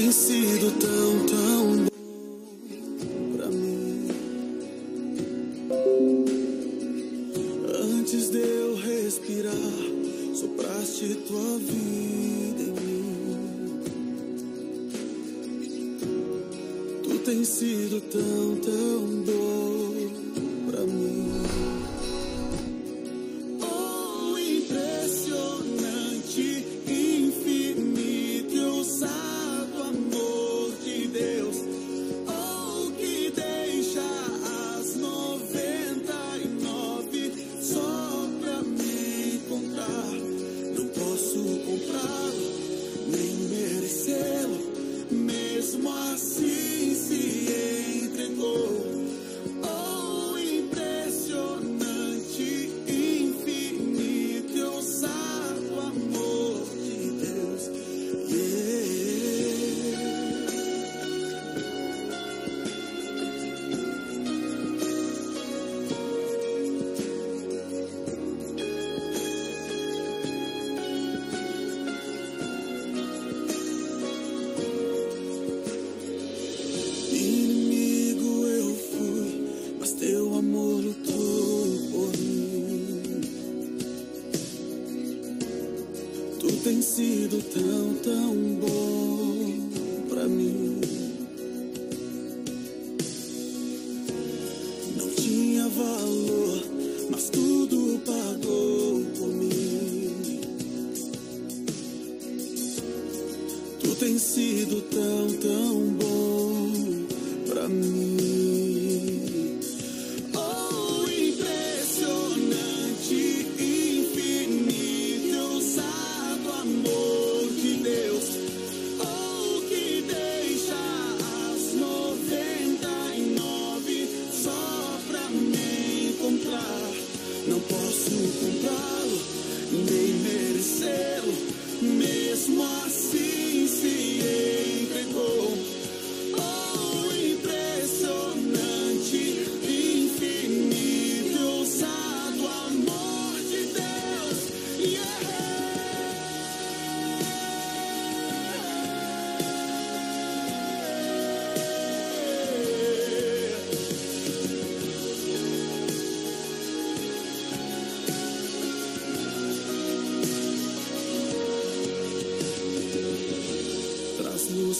tem sido tão, tão bom pra mim. Antes de eu respirar, sopraste tua vida em mim. Tu tens sido tão, tão bom.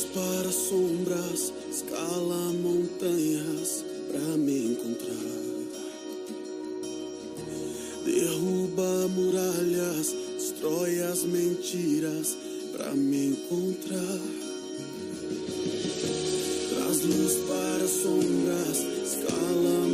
para sombras, escala montanhas para me encontrar. Derruba muralhas, destrói as mentiras para me encontrar. Traz luz para sombras, escala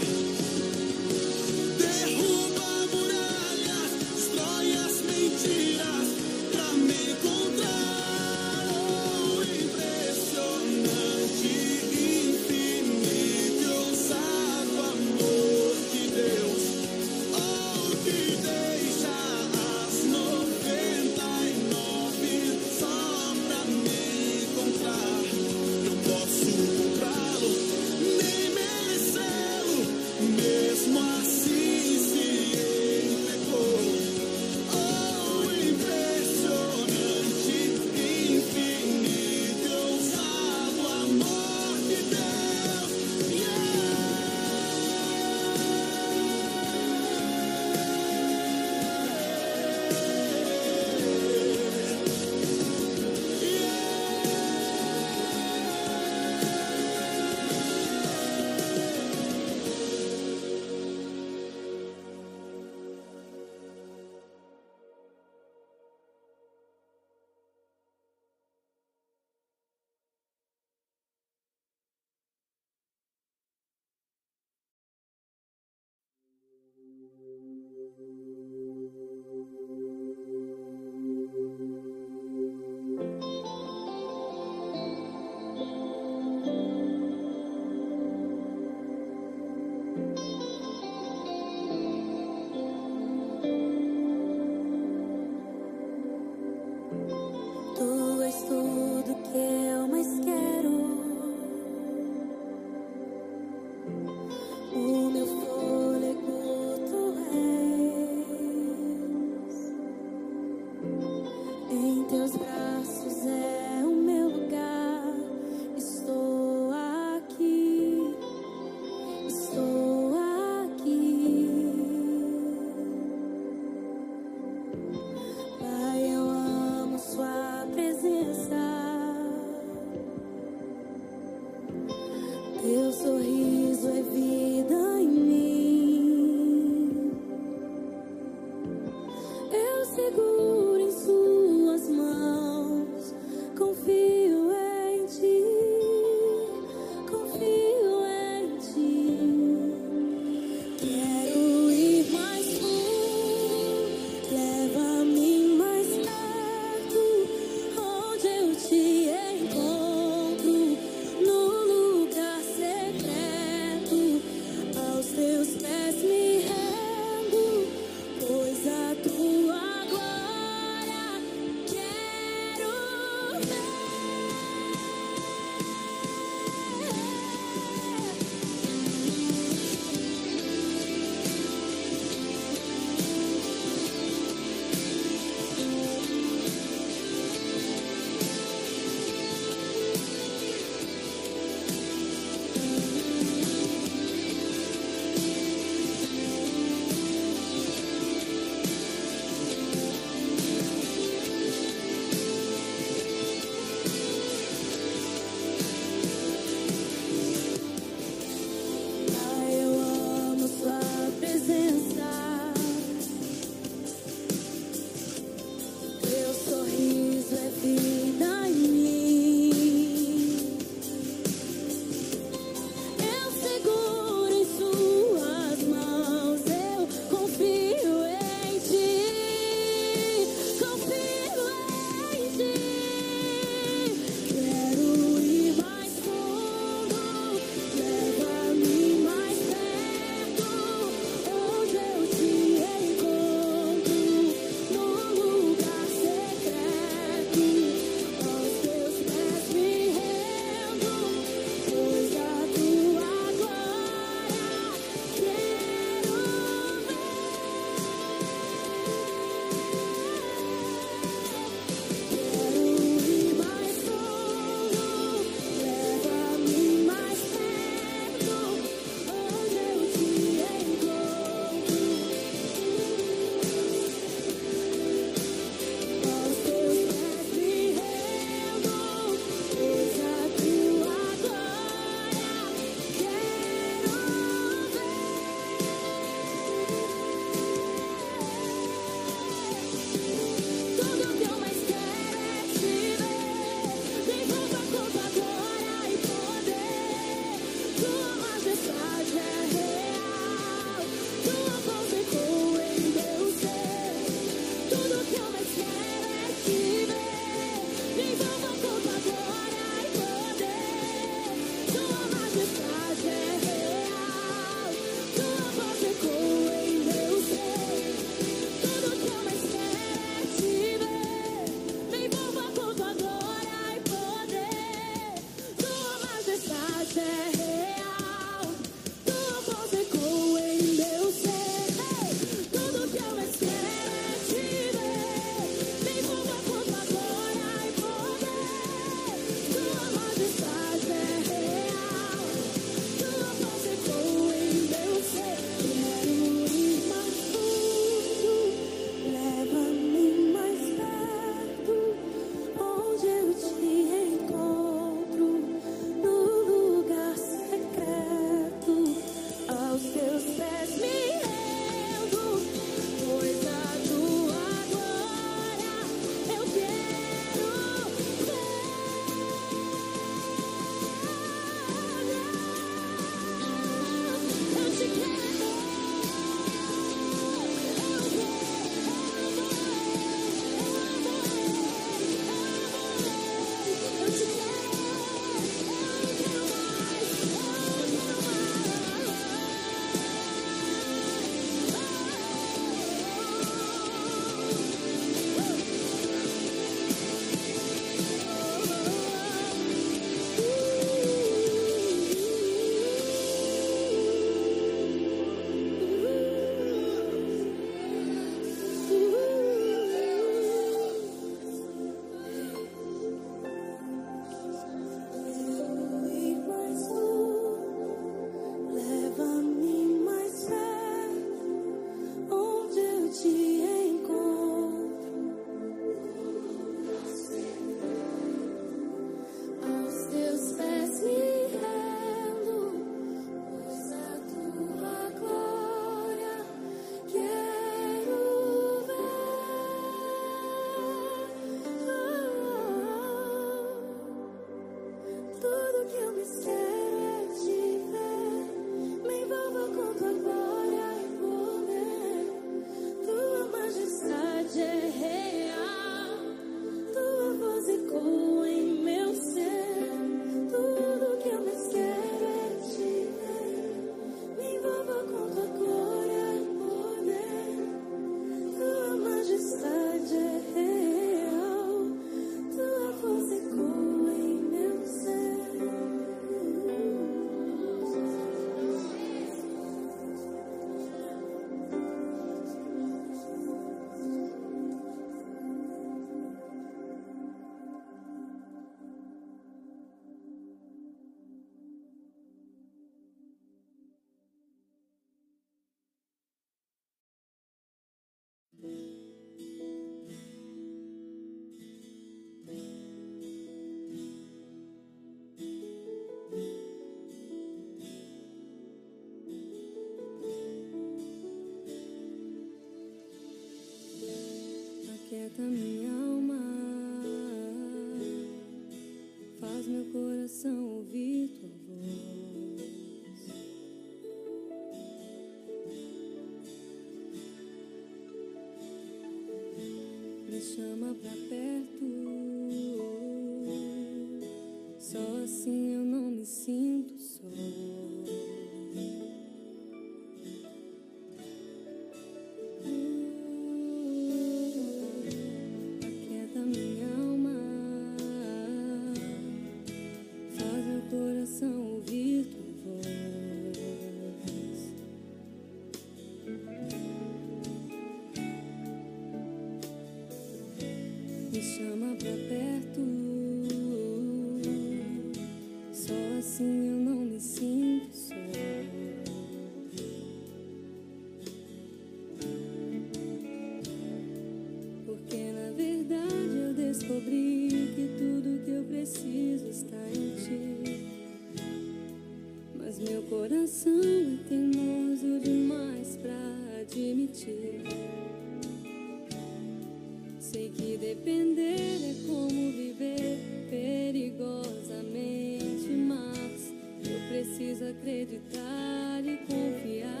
Sei que depender é como viver perigosamente, mas eu preciso acreditar e confiar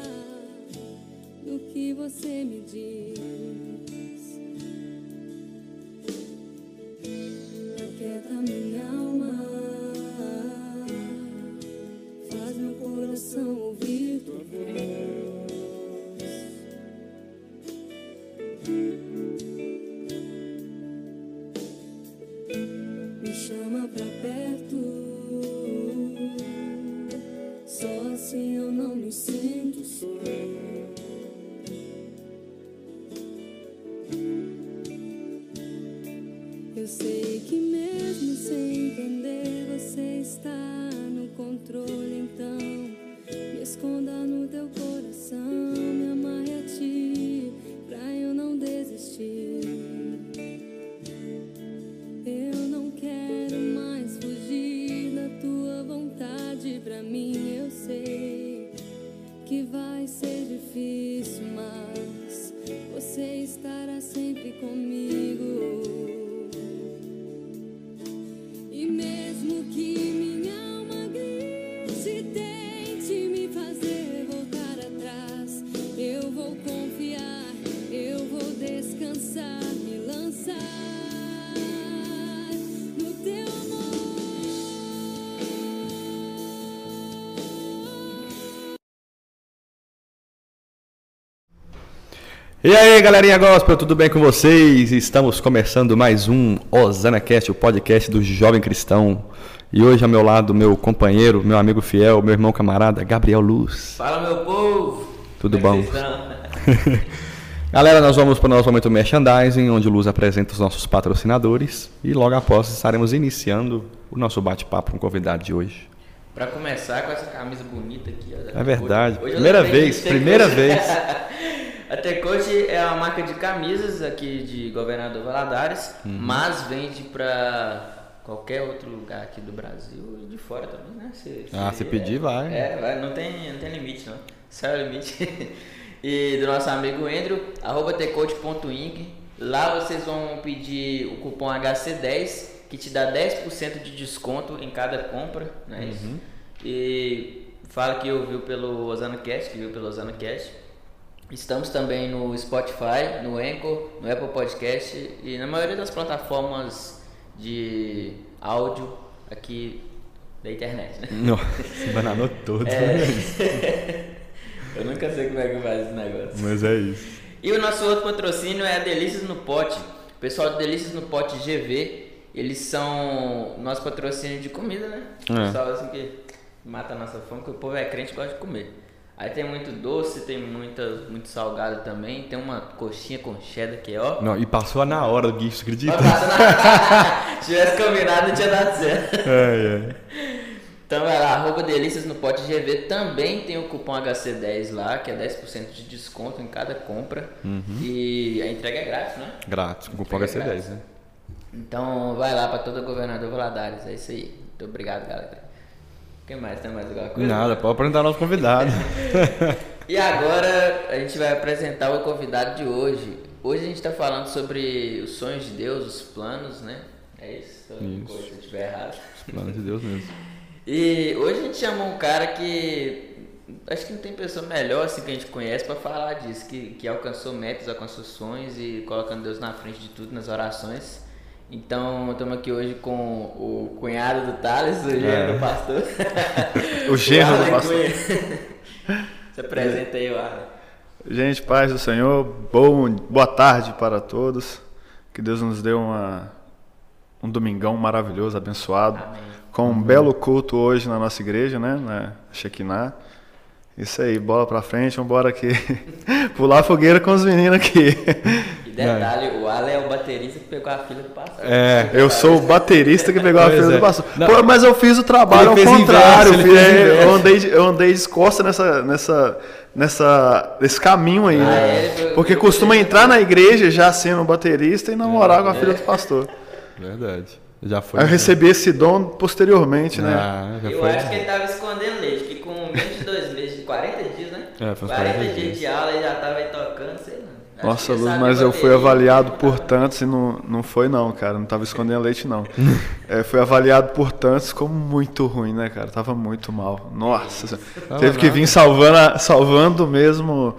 no que você me diz. E aí, galerinha gospel, tudo bem com vocês? Estamos começando mais um OsanaCast, o podcast do Jovem Cristão. E hoje ao meu lado, meu companheiro, meu amigo fiel, meu irmão camarada, Gabriel Luz. Fala meu povo! Tudo Como é bom? Galera, nós vamos para o nosso momento merchandising, onde o Luz apresenta os nossos patrocinadores. E logo após estaremos iniciando o nosso bate-papo com o convidado de hoje. Pra começar com essa camisa bonita aqui. ó, É verdade. Hoje eu Primeira vez, primeira vez. Tecote é uma marca de camisas aqui de Governador Valadares, Uhum. mas vende pra qualquer outro lugar aqui do Brasil e de fora também, né? Se, Ah, se pedir, vai. É, vai, não tem, não tem limite não. Céu é o limite. e do nosso amigo Andrew, arroba tecote.inc. Lá vocês vão pedir o cupom HC10, que te dá 10% de desconto em cada compra, né? Uhum. E fala que ouviu pelo Osana Cast, que viu pelo Osana Cast. Estamos também no Spotify, no Anchor, no Apple Podcast e na maioria das plataformas de áudio aqui da internet, né? Nossa, se bananou todo. É. Eu nunca sei como é que faz esse negócio. Mas é isso. E o nosso outro patrocínio é a Delícias no Pote. O pessoal do Delícias no Pote GV, eles são nosso patrocínio de comida, né? É. Pessoal assim que mata a nossa fome, porque o povo é crente e gosta de comer. Aí tem muito doce, tem muita, muito salgado também, tem uma coxinha com cheddar que é ó. Não, e passou na hora do você acredita? Se tivesse combinado, não tinha dado certo. É, é. Então vai lá, arroba Delícias no Pote GV também tem o cupom HC10 lá, que é 10% de desconto em cada compra. Uhum. E a entrega é grátis, né? Grátis, com cupom Entrega HC10, grátis. né? Então vai lá pra todo governador Valadares, é isso aí. Muito obrigado, galera. Quem mais? Tem mais alguma coisa? Nada, pode apresentar nosso convidado. E agora a gente vai apresentar o convidado de hoje. Hoje a gente está falando sobre os sonhos de Deus, os planos, né? É isso? Isso. Se eu estiver errado. Plano de Deus mesmo. E hoje a gente chamou um cara que acho que não tem pessoa melhor assim que a gente conhece para falar disso, que, que alcançou metas, alcançou sonhos e colocando Deus na frente de tudo nas orações. Então, estamos aqui hoje com o cunhado do Thales, o genro É. do pastor. O genro do pastor. Se apresenta aí, Arlen. Gente, paz do Senhor, bom, boa tarde para todos. Que Deus nos dê uma, um domingão maravilhoso, abençoado, Amém. com um belo culto hoje na nossa igreja, né? Na Shekinah. Isso aí, bola pra frente, vambora aqui. Pular a fogueira com os meninos aqui. Detalhe, o Arlen é o baterista que pegou a filha do pastor. É, Eu sou o baterista que pegou a filha é. do pastor. Pô, mas eu fiz o trabalho Ele ao contrário. inverso, ele é, eu, andei, de- eu andei descosta nessa, nessa, nessa, nesse caminho aí, Ah, né? é, ele foi- Porque ele costuma foi- entrar na igreja já sendo baterista e namorar com a filha do pastor. Verdade. Já foi. Aí eu recebi esse dom posteriormente, né? Ah, já Eu foi. acho que ele tava escondendo leite, que com menos de dois meses, de 40 dias, né? É, foi uns 40, 40 dias de aula e já tava aí tocando, Nossa, Luz, mas eu fui avaliado por tava- tantos e não, não foi não, cara. Não tava escondendo leite, não. É, fui avaliado por tantos como muito ruim, né, cara? Tava muito mal. Nossa, Senhora. teve que vir salvando, a- salvando mesmo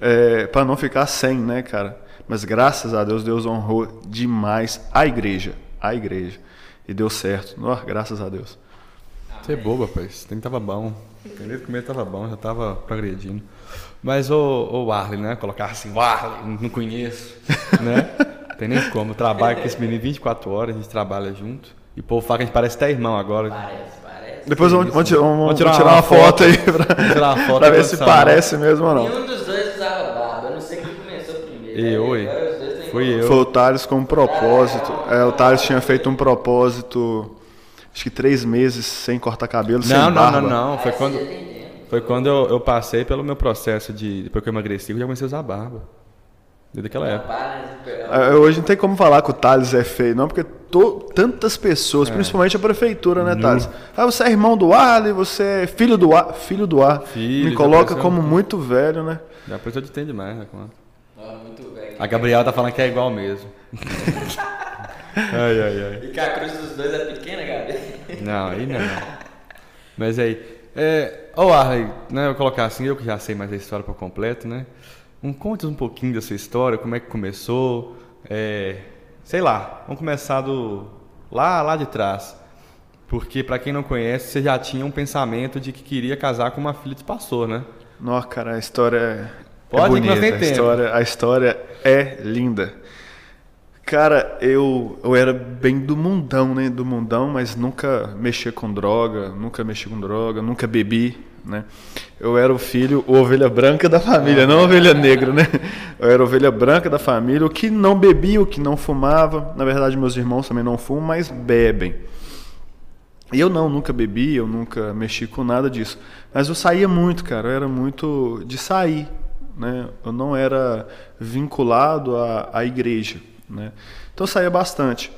é, para não ficar sem, né, cara? Mas graças a Deus, Deus honrou demais a igreja. A igreja. E deu certo. Nossa, graças a Deus. Você é bobo, rapaz. Tem que tava bom. O começo tava bom, já tava progredindo. Mas o, o Arlen, né? Colocar assim, o Arlen, não conheço, né? Tem nem como. Eu trabalho com esse menino 24 horas, a gente trabalha junto. E o povo fala que a gente parece até irmão agora. Parece, parece. Depois vamos, vamos tirar, vamos- Vamos vamos tirar tirar uma uma foto foto. aí pra, Vamos tirar uma foto pra ver se parece mesmo ou não. Nenhum dos dois usava barba, eu não sei quem começou primeiro. Dois têm Fui barba. eu. Foi o Thales com um propósito. É, o Thales tinha feito um propósito, acho que três meses sem cortar cabelo, sem Não, não, barba. não, não. Foi Aí quando, foi quando eu, eu passei pelo meu processo de. Depois que eu emagreci, eu já comecei a usar barba. Desde aquela época. É, Hoje não tem como falar que o Thales é feio, não, porque to- tantas pessoas, principalmente a prefeitura, né. Thales? Ah, você é irmão do Arley, você é filho do Ar, filho do Ar. Filho, Me coloca como um- muito velho, né? Já por isso eu te entendo demais, né? A Gabriela tá falando que é igual mesmo. ai, ai, ai. E que a cruz dos dois é pequena, Gabi. Não, aí não. Mas aí, é, ó, Arley, né, eu vou colocar assim, eu que já sei mais a história por completo, né? Um, conte um pouquinho da sua história, como é que começou, é, sei lá, vamos começar do lá, lá de trás. Porque pra quem não conhece, você já tinha um pensamento de que queria casar com uma filha de pastor, né? Nossa, cara, a história é, Pode é que bonita. a, história, a história é linda. Cara, eu, eu era bem do mundão, né? Do mundão, mas nunca mexi com droga, nunca mexi com droga, nunca bebi, né? Eu era o filho, o ovelha branca da família, não ovelha negra, né? Eu era ovelha branca da família, o que não bebia, o que não fumava. Na verdade, meus irmãos também não fumam, mas bebem. E eu não, nunca bebi, eu nunca mexi com nada disso. Mas eu saía muito, cara, eu era muito de sair, né? Eu não era vinculado à, à igreja, né? Então eu saía bastante.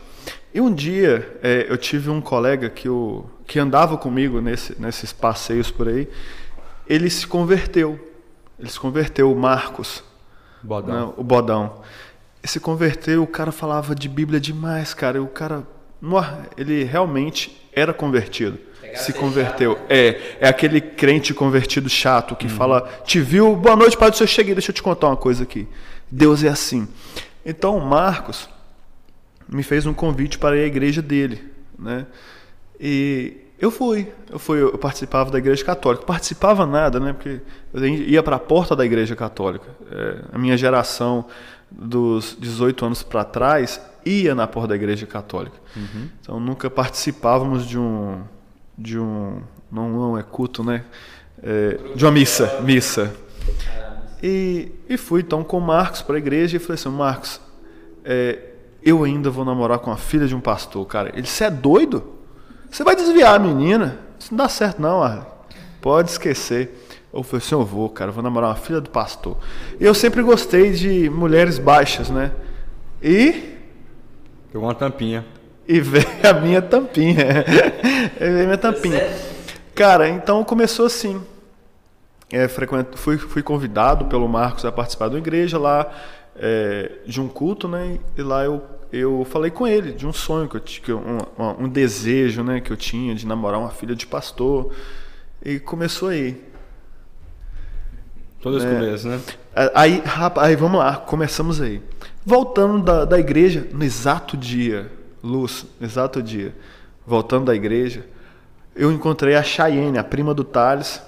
E um dia é, eu tive um colega que, eu, que andava comigo nesse, nesses passeios por aí, ele se converteu. Ele se converteu, o Marcos, Bodão. né, o Bodão. Ele se converteu, o cara falava de Bíblia demais, cara. E o cara, ele realmente era convertido. Se converteu. É, é aquele crente convertido chato que fala, te viu, boa noite, pai do seu cheguei, deixa eu te contar uma coisa aqui. Deus é assim. Então o Marcos me fez um convite para ir à igreja dele, né? E eu fui, eu fui, eu participava da igreja católica. Participava nada, né? Porque eu ia para a porta da igreja católica. É, a minha geração dos 18 anos para trás ia na porta da igreja católica. Então nunca participávamos de um de um não, não é culto, né? É, de uma missa, missa. E, e fui então com o Marcos para a igreja e falei assim, Marcos, é, eu ainda vou namorar com a filha de um pastor, cara. Ele, você é doido? Você vai desviar a menina? Isso não dá certo não, Arlen. Pode esquecer. Eu falei assim, eu vou, cara, eu vou namorar uma filha do pastor. E eu sempre gostei de mulheres baixas, né? E Pegou uma tampinha. e veio a minha tampinha. E veio a minha tampinha. Cara, então começou assim. É, frequent... fui, fui convidado pelo Marcos a participar da igreja lá. é, de um culto, né? E lá eu, eu falei com ele de um sonho que eu tinha, um, um desejo, né? Que eu tinha de namorar uma filha de pastor. E começou aí. Todos os É. começos, né? Aí, rapaz, aí vamos lá, começamos aí. Voltando da, da igreja, no exato dia, Luz, no exato dia, voltando da igreja, eu encontrei a Chayenne, a prima do Thales.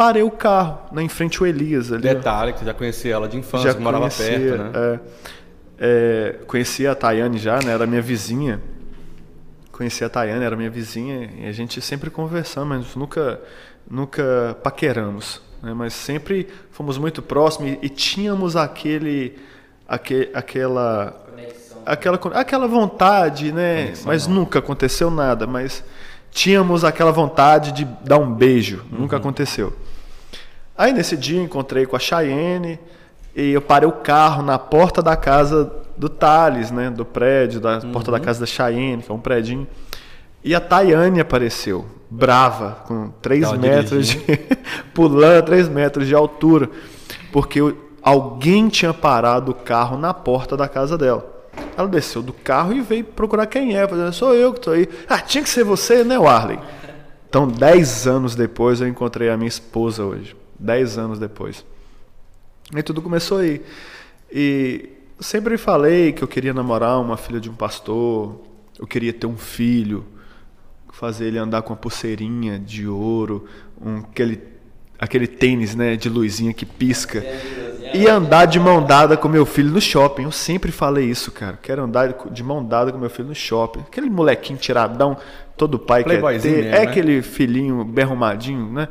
Parei o carro, na em frente ao Elias ali. Detalhe que você já conhecia ela de infância, que morava perto, né? é. É, conhecia a Tayane já, né? Era minha vizinha. Conhecia a Tayane, era minha vizinha, e a gente sempre conversamos, mas nunca, nunca paqueramos. Né? Mas sempre fomos muito próximos e, e tínhamos aquele, aque, aquela, aquela, aquela vontade, né? Conexão, mas não. nunca aconteceu nada, mas tínhamos aquela vontade de dar um beijo, Uhum. nunca aconteceu. Aí nesse dia eu encontrei com a Chayenne e eu parei o carro na porta da casa do Thales, né? Do prédio, da porta da casa da Chayenne, que é um predinho. E a Tayane apareceu, brava, com 3 Tava metros de. pulando 3 metros de altura. Porque alguém tinha parado o carro na porta da casa dela. Ela desceu do carro e veio procurar quem é. Falei, sou eu que tô aí. Ah, tinha que ser você, né, Warley? Então, 10 anos depois, eu encontrei a minha esposa hoje. 10 anos depois. E tudo começou aí. E sempre falei que eu queria namorar uma filha de um pastor, eu queria ter um filho, fazer ele andar com uma pulseirinha de ouro, um, aquele, aquele tênis né, de luzinha que pisca. E andar de mão dada com meu filho no shopping. Eu sempre falei isso, cara. Quero andar de mão dada com meu filho no shopping. Aquele molequinho tiradão, todo pai quer ter. mesmo, é né? aquele filhinho bem arrumadinho, né?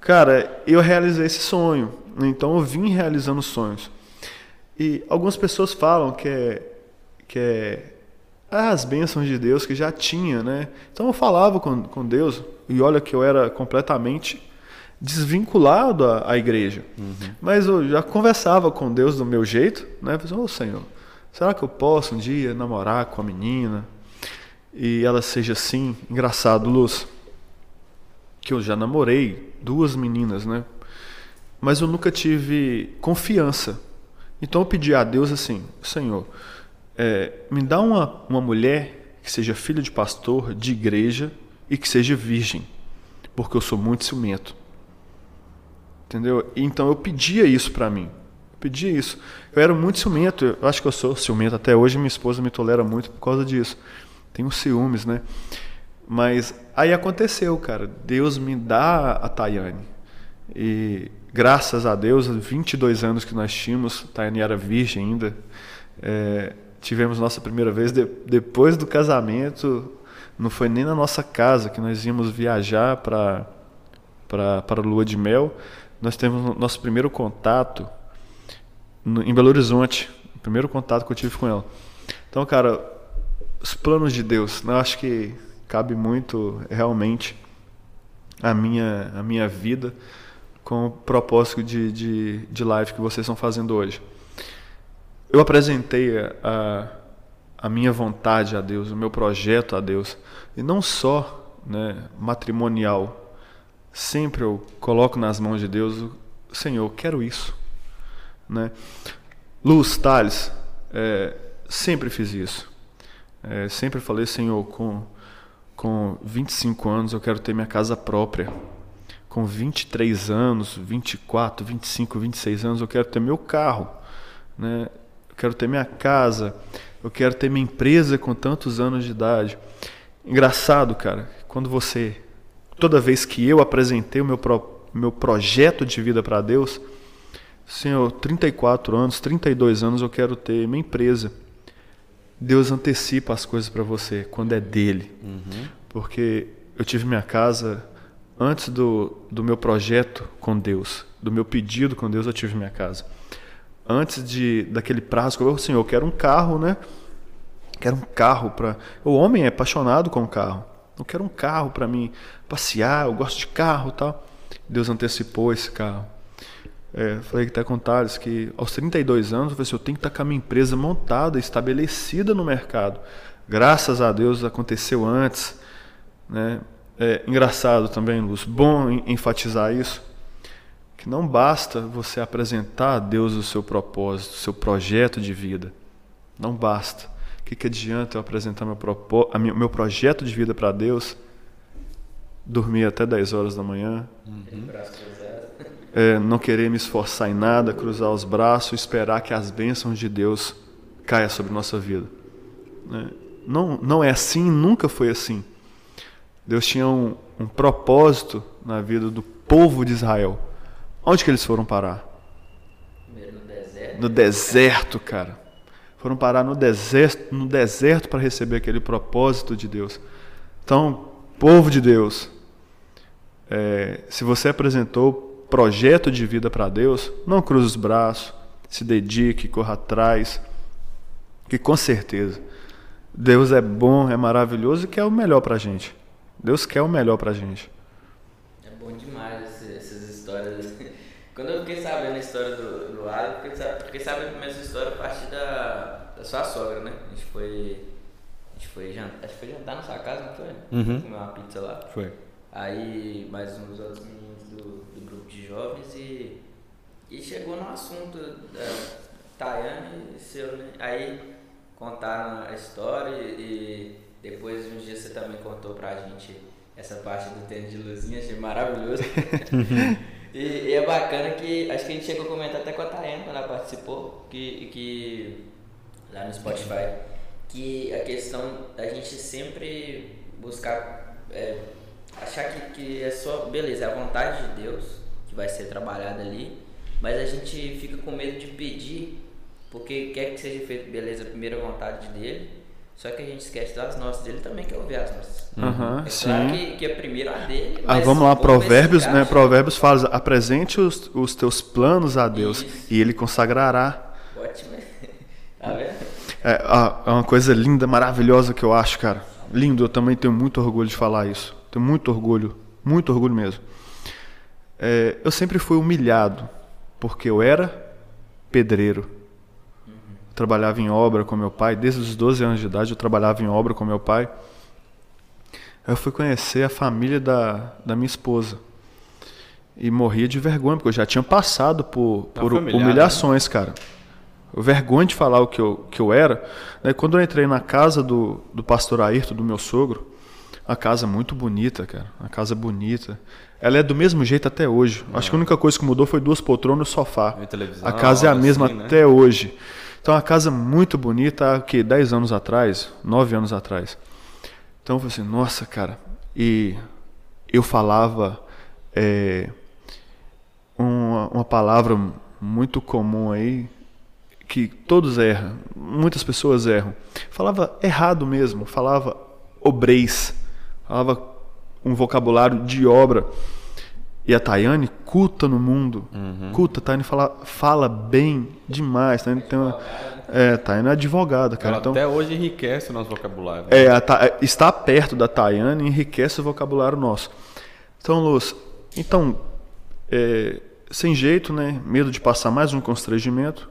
Cara, eu realizei esse sonho. Então eu vim realizando sonhos. E algumas pessoas falam que é, que é as bênçãos de Deus que já tinha, né? Então eu falava com, com Deus, e olha que eu era completamente desvinculado à, à igreja. Mas eu já conversava com Deus do meu jeito, né? Falei, ô Senhor, será que eu posso um dia namorar com a menina? E ela seja assim, engraçado, Luz, que eu já namorei duas meninas, né? Mas eu nunca tive confiança. Então eu pedi a Deus assim, Senhor, é, me dá uma, uma mulher que seja filha de pastor, de igreja e que seja virgem, porque eu sou muito ciumento. Entendeu? Então eu pedia isso pra mim. Eu pedia isso. Eu era muito ciumento, eu acho que eu sou ciumento até hoje, minha esposa me tolera muito por causa disso. Tenho ciúmes, né? Mas aí aconteceu, cara. Deus me dá a Tayane. E graças a Deus, 22 anos que nós tínhamos, Tayane era virgem ainda. É, tivemos nossa primeira vez de- depois do casamento. Não foi nem na nossa casa que nós íamos viajar para para lua de mel. Nós temos nosso primeiro contato no- em Belo Horizonte. O primeiro contato que eu tive com ela. Então, cara, os planos de Deus, né, eu acho que cabe muito realmente a minha, a minha vida com o propósito de, de, de live que vocês estão fazendo hoje. Eu apresentei a, a minha vontade a Deus, o meu projeto a Deus, e não só né, matrimonial. Sempre eu coloco nas mãos de Deus, Senhor, quero isso. Né? Luz, Thales, é, sempre fiz isso. É, sempre falei, Senhor, com, com 25 anos eu quero ter minha casa própria. Com 23 anos, 24, 25, 26 anos eu quero ter meu carro. Né? Eu quero ter minha casa. Eu quero ter minha empresa com tantos anos de idade. Engraçado, cara, quando você. Toda vez que eu apresentei o meu, pro, meu projeto de vida para Deus, Senhor, 34 anos, 32 anos eu quero ter minha empresa. Deus antecipa as coisas para você quando é dele. Porque eu tive minha casa antes do, do meu projeto com Deus, do meu pedido com Deus, eu tive minha casa. Antes de daquele prazo, que eu, Senhor, eu quero um carro, né? Quero um carro para. O homem é apaixonado com o carro. Eu quero um carro para mim passear, eu gosto de carro e tal. Deus antecipou esse carro. É, falei que até com o Thales que aos 32 anos eu falei assim, eu tenho que estar com a minha empresa montada, estabelecida no mercado. Graças a Deus aconteceu antes. Né? É, engraçado também, Lúcio, bom en- enfatizar isso, que não basta você apresentar a Deus o seu propósito, o seu projeto de vida. Não basta. O que, que adianta eu apresentar meu, propó a minha- meu projeto de vida para Deus, dormir até 10 horas da manhã, cruzado. É, não querer me esforçar em nada, cruzar os braços, esperar que as bênçãos de Deus caia sobre nossa vida. né? Não, não é assim, nunca foi assim. Deus tinha um, um propósito na vida do povo de Israel. Onde que eles foram parar? No deserto. No deserto, cara. Foram parar no deserto, no deserto para receber aquele propósito de Deus. Então, povo de Deus, é, se você apresentou projeto de vida para Deus, não cruze os braços, se dedique, corra atrás, que com certeza Deus é bom, é maravilhoso e quer o melhor para a gente. Deus quer o melhor para a gente. É bom demais essas histórias. Quando eu fiquei sabendo a história do, do Alan, eu fiquei, fiquei sabendo história a partir da, da sua sogra, né? A gente foi. A gente foi jantar. Acho que foi jantar na sua casa, não foi? Uhum. Comer uma pizza lá. Foi. Aí mais uns outros meninos de jovens e, e chegou no assunto da Tayane e seu, né? Aí contaram a história e depois uns dias você também contou pra gente essa parte do tênis de luzinha, achei maravilhoso. e, e é bacana que acho que a gente chegou a comentar até com a Tayane quando ela participou, que, que lá no Spotify, que a questão da gente sempre buscar é, achar que, que é só, beleza, é a vontade de Deus que vai ser trabalhada ali, mas a gente fica com medo de pedir, porque quer que seja feito, beleza, a primeira vontade dele, só que a gente esquece das nossas, dele também quer ouvir as nossas. Aham, É sim. claro que, que é primeiro a dele. Ah, vamos lá, Provérbios, né? Provérbios fala: apresente os, os teus planos a Deus Isso. e Ele consagrará. Ótimo, tá vendo? É, ah, é uma coisa linda, maravilhosa que eu acho, cara. Lindo, eu também tenho muito orgulho de falar isso. Tenho muito orgulho, muito orgulho mesmo. É, eu sempre fui humilhado, porque eu era pedreiro. Trabalhava em obra com meu pai, desde os 12 anos de idade eu trabalhava em obra com meu pai. Eu fui conhecer a família da, da minha esposa. E morria de vergonha, porque eu já tinha passado por, Tá por humilhações, cara. Eu vergonha de falar o que eu, que eu era. Né? Quando eu entrei na casa do, do pastor Ayrton, do meu sogro, a casa muito bonita, cara. A casa bonita. Ela é do mesmo jeito até hoje. Acho que a única coisa que mudou foi duas poltronas e o sofá. E televisão, A casa é a mesma assim, né? até hoje. Então, a casa muito bonita, há o quê? 10 anos atrás? 9 anos atrás. Então, eu falei assim, nossa, cara. E eu falava é, uma, uma palavra muito comum aí, que todos erram, muitas pessoas erram. Falava errado mesmo, falava obreis, falava um vocabulário de obra. E a Tayane, culta no mundo, culta, a Tayane fala, fala bem demais. Tayane tem uma, é, Tayane é advogada, cara. Ela então, até hoje enriquece o nosso vocabulário. é, a Ta- é, estar perto da Tayane enriquece o vocabulário nosso. Então, Luz, então, é, sem jeito, né? Medo de passar mais um constrangimento.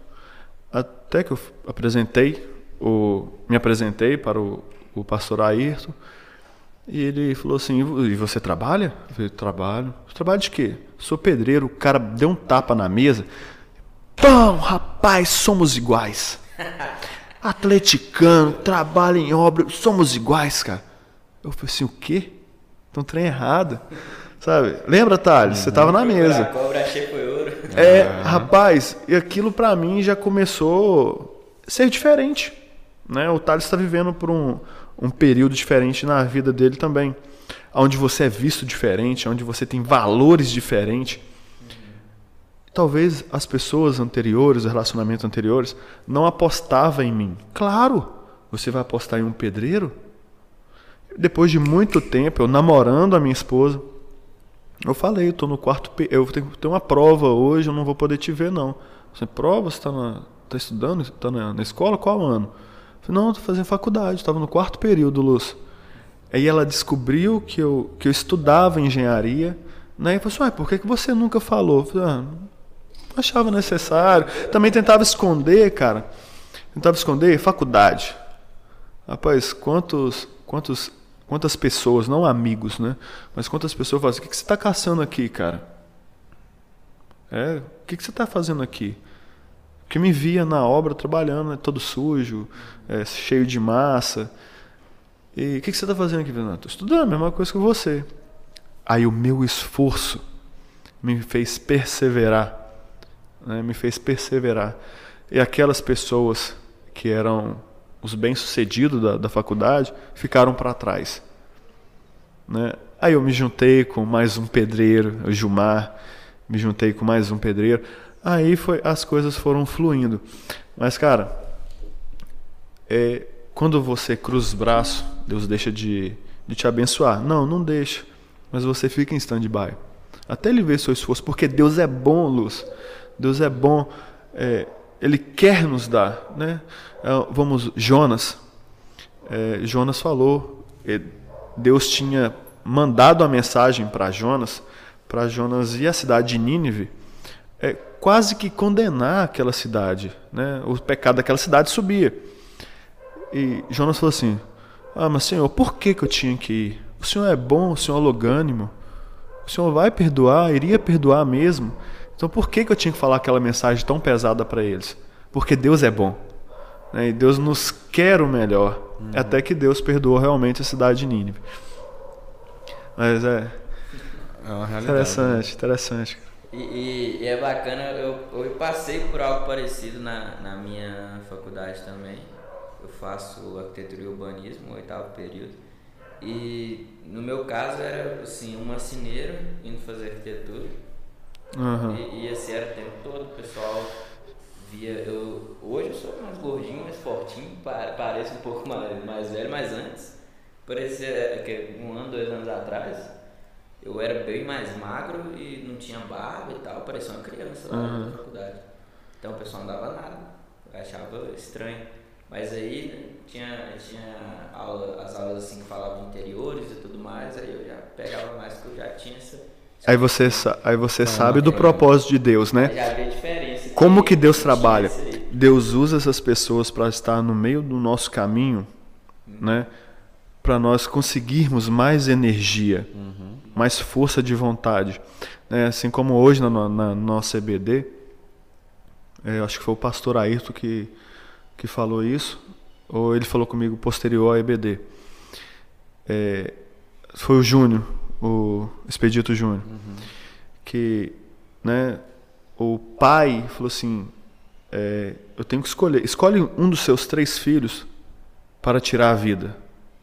Até que eu apresentei, o, me apresentei para o, o pastor Ayrton. E ele falou assim: E você trabalha? Eu falei: Trabalho. Trabalho de quê? Sou pedreiro. O cara deu um tapa na mesa. Pão, rapaz, somos iguais. Atleticano, trabalha em obra, somos iguais, cara. Eu falei assim: O quê? Um trem errado. Sabe? Lembra, Thales? Você tava na A mesa. cobra achei foi ouro. É, rapaz, e aquilo pra mim já começou a ser diferente. Né? O Thales está vivendo por um, um período diferente na vida dele também. Onde você é visto diferente, onde você tem valores diferentes. Talvez as pessoas anteriores, os relacionamentos anteriores, não apostavam em mim. Claro, você vai apostar em um pedreiro? Depois de muito tempo, eu namorando a minha esposa, eu falei, eu tô no quarto, eu tenho, tenho uma prova hoje, eu não vou poder te ver não. Você prova, você tá, na, tá estudando, tá na, na escola, qual ano? Falei, não, tô fazendo faculdade, estava no quarto período, Luz. Aí ela descobriu que eu, que eu estudava engenharia, né? E falou assim, por que, que você nunca falou? Falei, ah, não achava necessário. Também tentava esconder, cara. Tentava esconder, faculdade. Rapaz, quantos, quantos, quantas pessoas, não amigos, né? Mas quantas pessoas falam assim, o que, que você está caçando aqui, cara? É, o que, que você está fazendo aqui? Que me via na obra trabalhando, né, todo sujo, é, cheio de massa. E o que, que você está fazendo aqui, Fernando? Estou estudando, a mesma coisa que você. Aí o meu esforço me fez perseverar, né, me fez perseverar. E aquelas pessoas que eram os bem-sucedidos da, da faculdade ficaram para trás. Né? Aí eu me juntei com mais um pedreiro, o Gilmar, me juntei com mais um pedreiro. Aí foi, as coisas foram fluindo. Mas, cara, é, quando você cruza os braços, Deus deixa de, de te abençoar. Não, não deixa. Mas você fica em stand-by. Até ele ver seu esforço, porque Deus é bom, Luz. Deus é bom. É, ele quer nos dar. Né? É, vamos, Jonas. É, Jonas falou. É, Deus tinha mandado a mensagem para Jonas, para Jonas e a cidade de Nínive, é, quase que condenar aquela cidade. Né? O pecado daquela cidade subia. E Jonas falou assim: Ah, mas Senhor, por que, que eu tinha que ir? O Senhor é bom, o Senhor é logânimo. O Senhor vai perdoar, iria perdoar mesmo. Então por que, que eu tinha que falar aquela mensagem tão pesada para eles? Porque Deus é bom. Né? E Deus nos quer o melhor. Uhum. Até que Deus perdoou realmente a cidade de Nínive. Mas é. É uma realidade. Interessante, interessante. E, e, e, é bacana, eu, eu passei por algo parecido na, na minha faculdade também. Eu faço arquitetura e urbanismo, oitavo período. E no meu caso era assim, um marceneiro indo fazer arquitetura. Uhum. E, e assim era o tempo todo, o pessoal via. Eu, hoje eu sou mais gordinho, mais fortinho, parece um pouco mais, mais velho, mas antes, parecia que um ano, dois anos atrás, eu era bem mais magro e não tinha barba e tal, parecia uma criança lá uhum. na faculdade. Então o pessoal não dava nada, eu achava estranho. Mas aí tinha, tinha aula, as aulas assim que falavam de interiores e tudo mais, aí eu já pegava mais que eu já tinha essa. Aí você, aí você ah, sabe do propósito de Deus, né? Já vê a diferença. Como que Deus trabalha? Deus usa essas pessoas para estar no meio do nosso caminho, uhum. né? Para nós conseguirmos mais energia. Uhum mais força de vontade. É, assim como hoje na, na, nossa EBD, é, acho que foi o pastor Ayrton que, que falou isso, ou ele falou comigo posterior à EBD. É, foi o Júnior, o Expedito Júnior, uhum. que né, o pai falou assim: é, eu tenho que escolher, escolhe um dos seus três filhos para tirar a vida.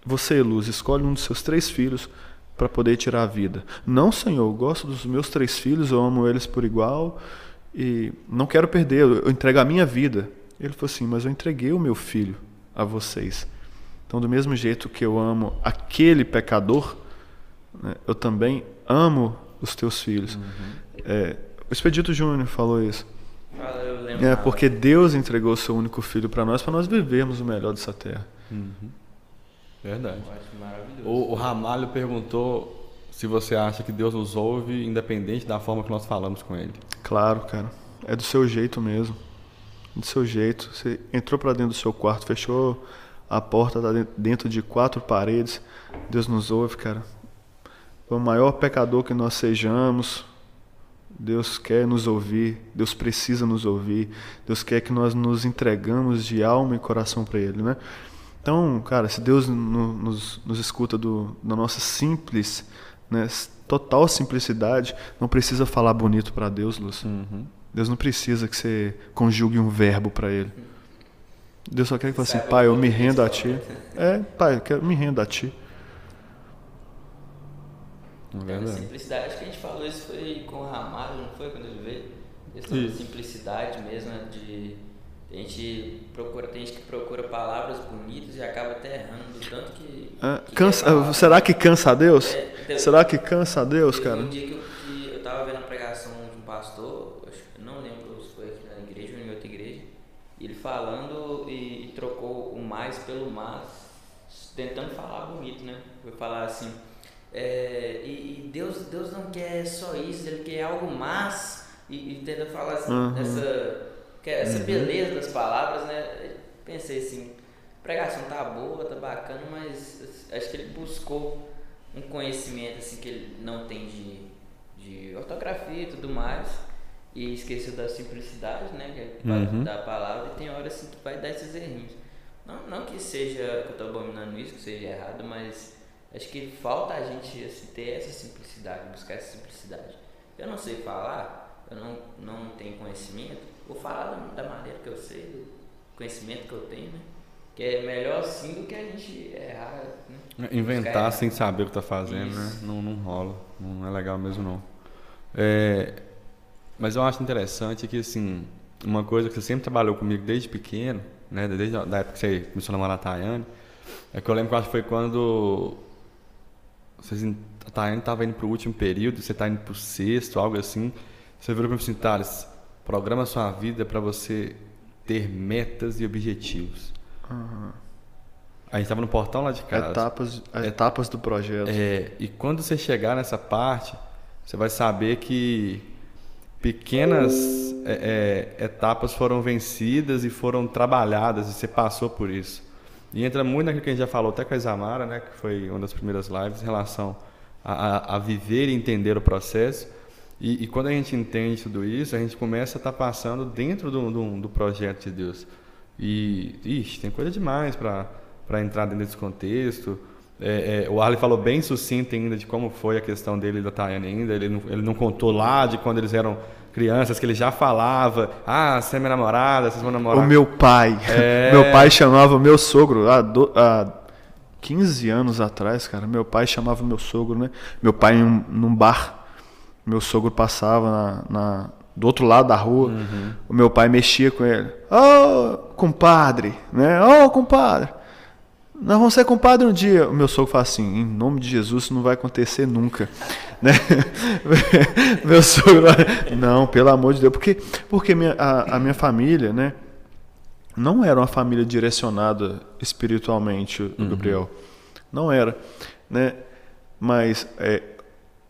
Você, Luz, escolhe um dos seus três filhos para poder tirar a vida. Não, Senhor, eu gosto dos meus três filhos, eu amo eles por igual e não quero perder, eu entrego a minha vida. Ele falou assim: Mas eu entreguei o meu filho a vocês. Então, do mesmo jeito que eu amo aquele pecador, né, eu também amo os teus filhos. Uhum. É, o Expedito Júnior falou isso. Ah, é porque Deus entregou o seu único filho para nós, para nós vivermos o melhor dessa terra. Uhum. Verdade. O, o Ramalho perguntou se você acha que Deus nos ouve independente da forma que nós falamos com Ele. Claro, cara. É do seu jeito mesmo. Do seu jeito. Você entrou para dentro do seu quarto, fechou a porta, tá dentro de quatro paredes. Deus nos ouve, cara. Por maior pecador que nós sejamos, Deus quer nos ouvir, Deus precisa nos ouvir, Deus quer que nós nos entregamos de alma e coração para Ele, né? Então, cara, se Deus no, nos, nos escuta do, da nossa simples, né, total simplicidade, não precisa falar bonito para Deus, Lúcio. Uhum. Deus não precisa que você conjugue um verbo para Ele. Deus só quer que você fale assim, pai, eu me rendo a Ti. É, pai, eu me rendo a Ti. É simplicidade, acho que a gente falou isso foi com o Ramalho, não foi quando ele veio? Questão da simplicidade mesmo, né, de a gente procura, tem gente que procura palavras bonitas e acaba até errando, tanto que. Ah, que cansa, será que cansa a Deus? É, então, será que cansa a Deus, cara? Um dia que eu, que eu tava vendo a pregação de um pastor, acho, não lembro se foi aqui na igreja ou em outra igreja, e ele falando e, e trocou o mais pelo mas, tentando falar bonito, né? Foi falar assim. É, e, e, Deus, Deus não quer só isso, Ele quer algo mais, e, e tenta falar assim, uhum. nessa que é essa uhum. beleza das palavras, né? Pensei assim, a pregação tá boa, tá bacana, mas acho que ele buscou um conhecimento assim que ele não tem de, de ortografia e tudo mais. e esqueceu da simplicidade, né? que é Uhum. Da palavra, e tem horas assim que vai dar esses errinhos. Não, não que seja que eu tô abominando isso, que seja errado, mas acho que falta a gente assim, ter essa simplicidade, buscar essa simplicidade. Eu não sei falar, eu não, não tenho conhecimento, vou falar da, maneira que eu sei, do conhecimento que eu tenho, né? Que é melhor assim do que a gente errar. Né? Inventar sem saber o que tá fazendo, né? Isso. Não, não rola. Não é legal mesmo, não. É, mas eu acho interessante que, assim, uma coisa que você sempre trabalhou comigo desde pequeno, né? Desde a da época que você começou a namorar a Tayane, é que eu lembro que eu acho que foi quando vocês, a Tayane estava indo pro último período, você tá indo pro sexto, algo assim. Você virou para mim assim, Thales, programa sua vida para você ter metas e objetivos. A gente tava no portão lá de casa. Etapas, etapas do projeto. É, e quando você chegar nessa parte, você vai saber que pequenas é, é, etapas foram vencidas e foram trabalhadas e você passou por isso. E entra muito naquilo que a gente já falou até com a Isamara, né, que foi uma das primeiras lives, em relação a, a, a viver e entender o processo. E, e quando a gente entende tudo isso, a gente começa a estar passando dentro do, do, do projeto de Deus. E, ixi, tem coisa demais para entrar dentro desse contexto. É, é, o Arley falou bem sucinto ainda de como foi a questão dele e da Tayane ainda. Ele não, ele não contou lá de quando eles eram crianças, que ele já falava, ah, você é minha namorada, vocês vão namorar. O meu pai. É. Meu pai chamava o meu sogro há, do, há 15 anos atrás, cara. Meu pai chamava meu sogro, né? Meu pai em um, num bar. Meu sogro passava na, na- do outro lado da rua. O meu pai mexia com ele. Ô, compadre, né? Ô, compadre. Nós vamos ser compadre um dia. O meu sogro fala assim: em nome de Jesus, isso não vai acontecer nunca. Né? meu sogro, não, pelo amor de Deus. Porque, porque minha, a, a minha família, né? Não era uma família direcionada espiritualmente, o Gabriel. Não era. Né? Mas é,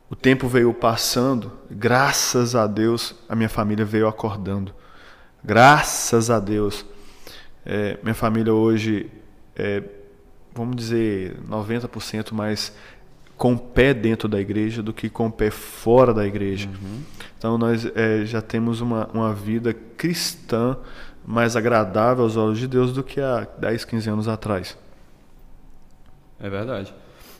o tempo veio passando, graças a Deus, a minha família veio acordando. Graças a Deus. É, minha família hoje é, vamos dizer, 90% mais com o pé dentro da igreja do que com o pé fora da igreja. Então nós eh, já temos uma, uma vida cristã mais agradável aos olhos de Deus do que há 10, 15 anos atrás. É verdade.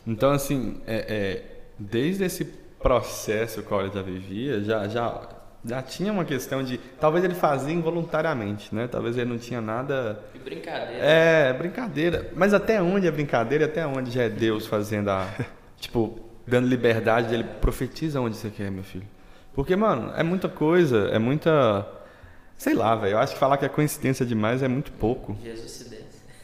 Então, assim, é, é, desde esse processo que o Oliver já vivia, já, já, já tinha uma questão de. Talvez ele fazia involuntariamente, né? Talvez ele não tinha nada. E brincadeira. É, brincadeira. Mas até onde é brincadeira e até onde já é Deus fazendo a. tipo, dando liberdade dele. Profetiza onde você quer, meu filho. Porque, mano, é muita coisa, é muita. Sei lá, velho. Eu acho que falar que é coincidência demais é muito pouco. Jesus se.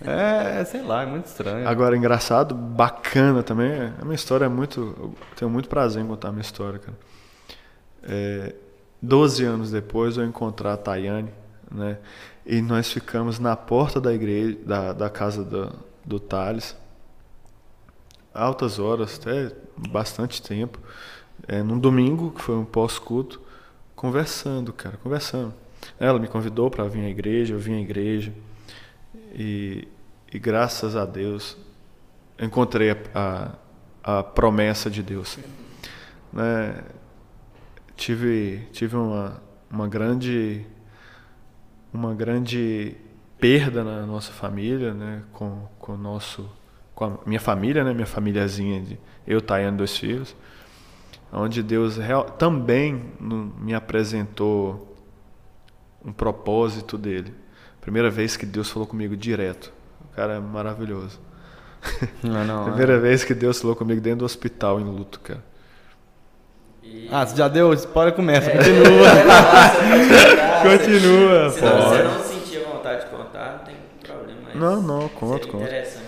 É, sei lá, é muito estranho. Agora, engraçado, bacana também, a minha história é muito. Eu tenho muito prazer em contar a minha história, cara. É, 12 anos depois eu encontrar a Tayane, né? E nós ficamos na porta da igreja, da, da casa do, do Thales, altas horas, até bastante tempo, é, num domingo, que foi um pós-culto, conversando, cara, conversando. Ela me convidou para vir à igreja, eu vim à igreja, e, e graças a Deus eu encontrei a, a, a promessa de Deus. Né? Tive, tive uma, uma grande uma grande perda na nossa família, né? com, com nosso com a minha família, né? minha famíliazinha de eu, Tayane, dois filhos, onde Deus real, também no- me apresentou um propósito dele. Primeira vez que Deus falou comigo direto. O cara é maravilhoso. Não, não, é. Primeira vez que Deus falou comigo dentro do hospital em luto, cara. E... Ah, você já deu? Spoiler começa, continua. Continua, Se pô. não, você não sentir vontade de contar, não tem problema. Não, não, conto, conto. interessante.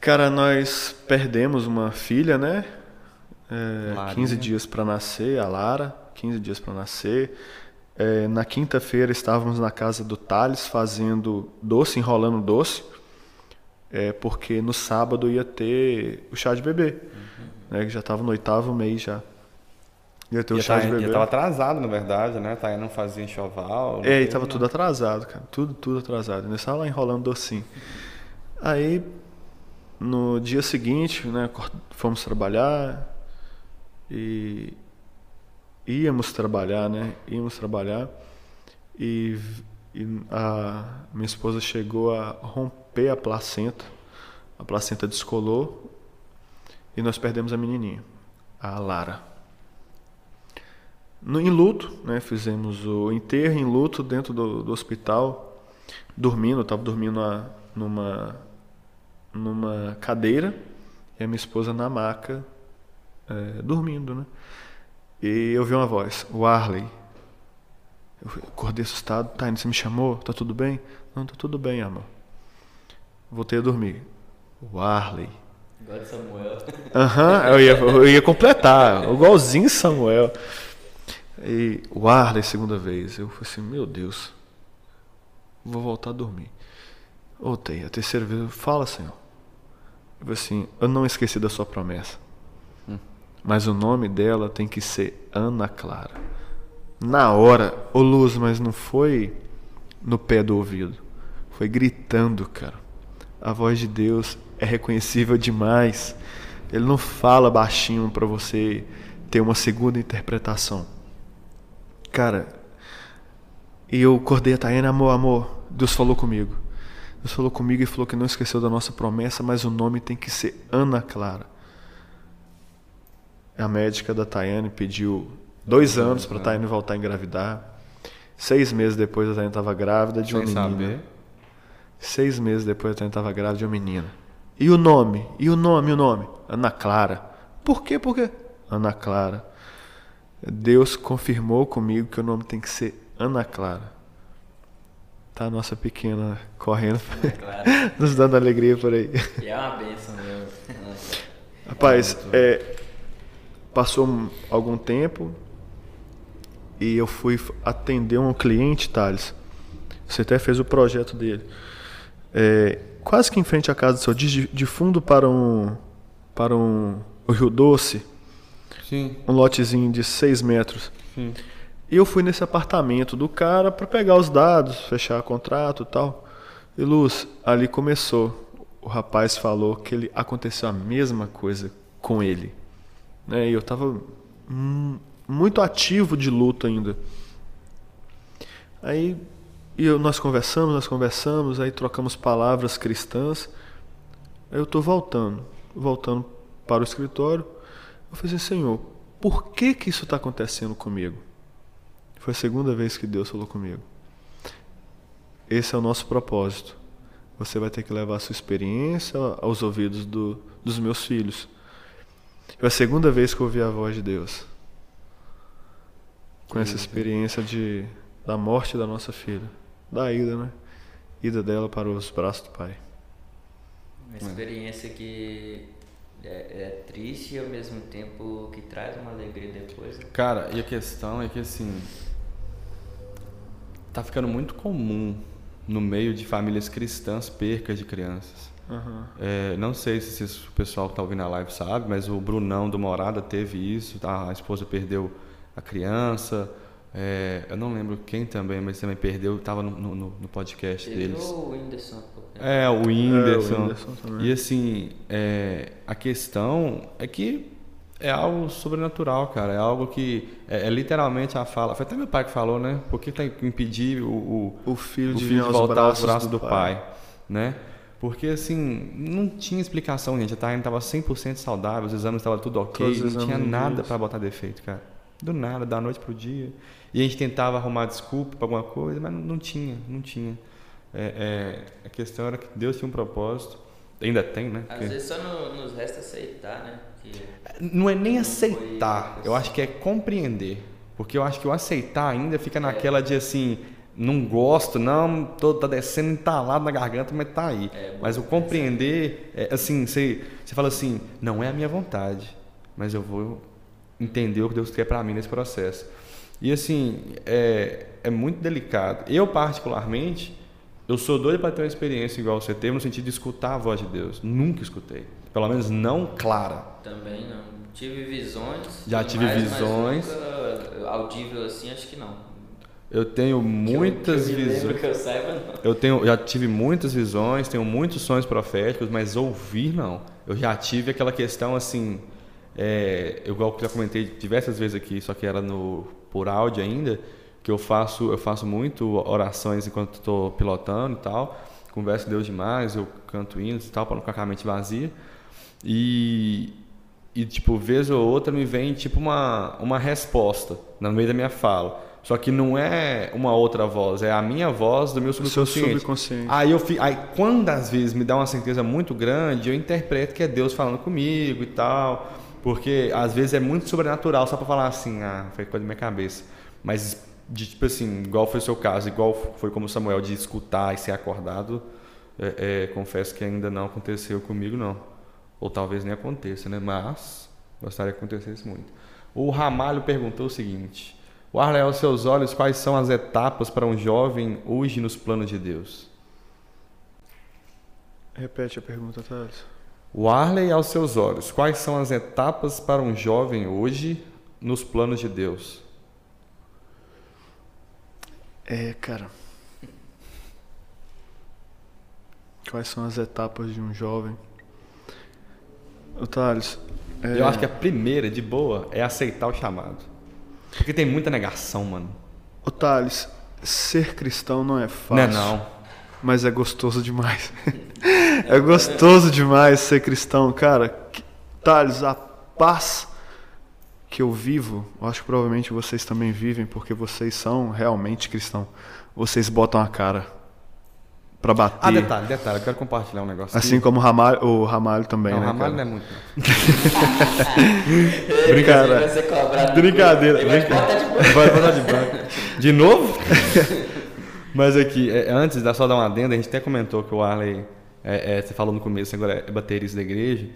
Cara, nós perdemos uma filha, né? É, Larinha. 15 dias para nascer, a Lara, 15 dias para nascer. É, na quinta-feira estávamos na casa do Thales fazendo doce, enrolando doce, é, porque no sábado ia ter o chá de bebê, né, que já estava no oitavo mês já. Ia ter o E chá de tá- bebê. e tava atrasado, na verdade, né? Tá, não fazia enxoval. É, e teve tava nada. tudo atrasado, cara. Tudo, tudo atrasado. Nós estava lá enrolando docinho. Aí, no dia seguinte, né, fomos trabalhar e, íamos trabalhar, né? Íamos trabalhar e, e a minha esposa chegou a romper a placenta. A placenta descolou e nós perdemos a menininha, a Lara. No, em luto, né? Fizemos o enterro em luto dentro do, do hospital, dormindo, estava dormindo na, numa numa cadeira e a minha esposa na maca, é, dormindo, né? E eu vi uma voz, o Arley. Eu acordei assustado. Tá, você me chamou? Tá tudo bem? Não, tá tudo bem, amor. Voltei a dormir. O Arley. Igual de Samuel. Aham, eu, ia, eu ia completar. Igualzinho Samuel. E o Arley, segunda vez. Eu falei assim, meu Deus. Vou voltar a dormir. Voltei. A terceira vez, fala, Senhor. Eu falei assim, eu não esqueci da sua promessa. Mas o nome dela tem que ser Ana Clara. Na hora, ô Luz, mas não foi no pé do ouvido. Foi gritando, cara. A voz de Deus é reconhecível demais. Ele não fala baixinho para você ter uma segunda interpretação. Cara, e eu acordei a Tayane, amor, amor, Deus falou comigo. Deus falou comigo e falou que não esqueceu da nossa promessa, mas o nome tem que ser Ana Clara a médica da Tayane pediu dois anos para a Tayane voltar a engravidar. Seis meses depois a Tayane estava grávida de uma Sem menina. saber. Seis meses depois a Tayane estava grávida de uma menina. E o nome? E o nome? E o nome? Ana Clara. Por quê? Por quê? Ana Clara. Deus confirmou comigo que o nome tem que ser Ana Clara. Tá a nossa pequena correndo, nos dando alegria por aí. E é uma benção mesmo. Rapaz, é, passou um- algum tempo e eu fui atender um cliente, Thales. Você até fez o projeto dele. É, quase que em frente à casa do seu, de, de fundo para um para um o Rio Doce, Sim, um lotezinho de 6 metros. sim. E eu fui nesse apartamento do cara para pegar os dados, fechar contrato e tal. E Luz, ali começou. O rapaz falou que ele aconteceu a mesma coisa com ele. Né? E eu tava hum, muito ativo de luto ainda. Aí eu, nós conversamos, nós conversamos, aí trocamos palavras cristãs. Aí eu tô voltando, voltando para o escritório. Eu falei assim, Senhor, por que que isso está acontecendo comigo? Foi a segunda vez que Deus falou comigo. Esse é o nosso propósito. Você vai ter que levar a sua experiência aos ouvidos do, dos meus filhos. Foi a segunda vez que eu ouvi a voz de Deus. Com essa experiência de, da morte da nossa filha. Da ida, né? Ida dela para os braços do pai. Uma experiência que é, é triste e ao mesmo tempo que traz uma alegria depois. né? Cara, e a questão é que assim. Tá ficando muito comum no meio de famílias cristãs percas de crianças. Aham. É, não sei se o pessoal que está ouvindo a live sabe, mas o Brunão do Morada teve isso. tá? A esposa perdeu a criança. É, eu não lembro quem também, mas também perdeu. Estava no, no, no podcast Teve deles. o Whindersson tempo. É, o Whindersson. É, o Whindersson também. e assim, é, a questão é que é algo sobrenatural, cara. É algo que é, é literalmente a fala. Foi até meu pai que falou, né? Por que tem que impedir o, o, O filho o de filho de voltar aos braços braços do do, pai. né? Porque assim, não tinha explicação, gente. A Tayane estava 100% saudável, os exames estavam tudo ok, Todos os não tinha nada para botar defeito, cara. Do nada, da noite pro dia. E a gente tentava arrumar desculpa para alguma coisa, mas não, não tinha, não tinha. É, é, a questão era que Deus tinha um propósito, ainda tem, né? Às vezes só no- nos resta aceitar, né? Que não é nem Não aceitar, foi- eu acho que é compreender. Porque eu acho que o aceitar ainda fica naquela de assim, não gosto, não, tô, tá descendo entalado na garganta, mas tá aí. É, mas o compreender, é, assim, você, você fala assim, não é a minha vontade, mas eu vou entender o que Deus quer para mim nesse processo. E assim, é, é muito delicado. Eu, particularmente, eu sou doido para ter uma experiência igual você teve, no sentido de escutar a voz de Deus. Nunca escutei. Pelo menos não clara. também não. Tive visões. Já tive mais, visões. Mas nunca audível assim, acho que não. Eu tenho muitas que eu, que eu visões. que eu saiba, não. Eu tenho, já tive muitas visões, tenho muitos sonhos proféticos, mas ouvir não. Eu já tive aquela questão assim, é, eu igual que já comentei diversas vezes aqui, só que era no por áudio ainda, que eu faço eu faço muito orações enquanto estou pilotando e tal, converso com Deus demais, eu canto hinos e tal para não ficar com a mente vazia e e tipo vez ou outra me vem tipo uma uma resposta no meio da minha fala. Só que não é uma outra voz, é a minha voz do meu subconsciente. subconsciente. Aí eu fi- aí quando às vezes me dá uma certeza muito grande, eu interpreto que é Deus falando comigo e tal, porque às vezes é muito sobrenatural só para falar assim, ah, foi coisa da minha cabeça. Mas de tipo assim, igual foi o seu caso, igual foi como Samuel de escutar e ser acordado, é, é, confesso que ainda não aconteceu comigo não. Ou talvez nem aconteça, né? Mas gostaria que acontecesse muito. O Ramalho perguntou o seguinte: O Arley, aos seus olhos, quais são as etapas para um jovem hoje nos planos de Deus? Repete a pergunta, Thales. O Arley, aos seus olhos, quais são as etapas para um jovem hoje nos planos de Deus? É, cara. Quais são as etapas de um jovem? Ô, Thales. é, Eu acho que a primeira, de boa, é aceitar o chamado. Porque tem muita negação, mano. Ô, Thales, ser cristão não é Não fácil. é não. Mas é gostoso demais. é gostoso demais ser cristão, cara. Thales, a paz que eu vivo, eu acho que provavelmente vocês também vivem, porque vocês são realmente cristãos. Vocês botam a cara pra bater. Ah, detalhe, detalhe, eu quero compartilhar um negócio. Assim aqui. como o Ramalho, o Ramalho também, Não, né, Ramalho cara? não é muito. Brincadeira. Vai ser cobrado Brincadeira, vai botar de banco. De novo? Mas aqui, é, antes, dá só dar uma adenda, a gente até comentou que o Arley, é, é, você falou no começo, agora é baterista da igreja.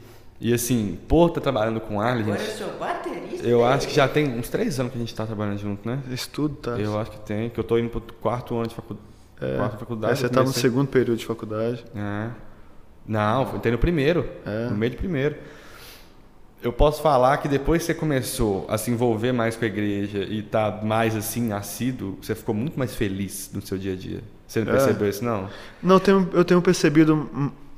E assim, por estar trabalhando com o Arley, Agora gente, eu sou baterista. eu acho que já tem uns três anos que a gente está trabalhando junto, né? Estudo, Thales. Eu acho que tem, que eu tô indo pro quarto ano de facu... É, quarta faculdade. é, você tá no segundo período de faculdade. É. Não, entrei no primeiro. É. No meio do primeiro. Eu posso falar que depois que você começou a se envolver mais com a igreja e tá mais assim, assíduo, você ficou muito mais feliz no seu dia a dia. Você não É. percebeu isso, não? Não, eu tenho, eu tenho percebido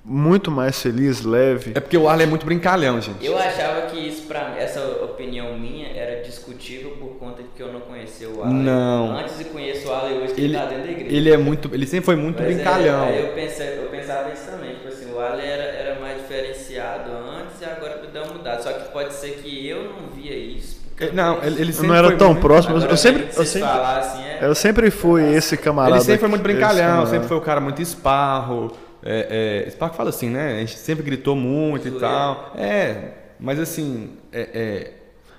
muito mais feliz, leve. É porque o Arley é muito brincalhão, gente. Eu achava que isso pra mim, essa opinião minha era discutível por conta de que eu não conhecia o Arley. Não. Antes de conhecer o Arley hoje que Ele, ele tá dentro da igreja. ele é muito. Ele sempre foi muito Mas é, brincalhão. aí eu, pensei, eu pensava isso também, tipo assim, o Arley era, era mais diferenciado antes e agora deu uma mudada. Só que pode ser que eu não via isso. É, Não, ele, ele sempre não era foi tão muito- próximo. eu- Agora, Eu sempre, eu sempre, falar assim, é... eu sempre fui esse camarada. Ele sempre foi muito brincalhão, sempre foi o cara muito esparro. É, é, esparro fala assim, né? A gente sempre gritou muito e tal. É, mas assim, é, é,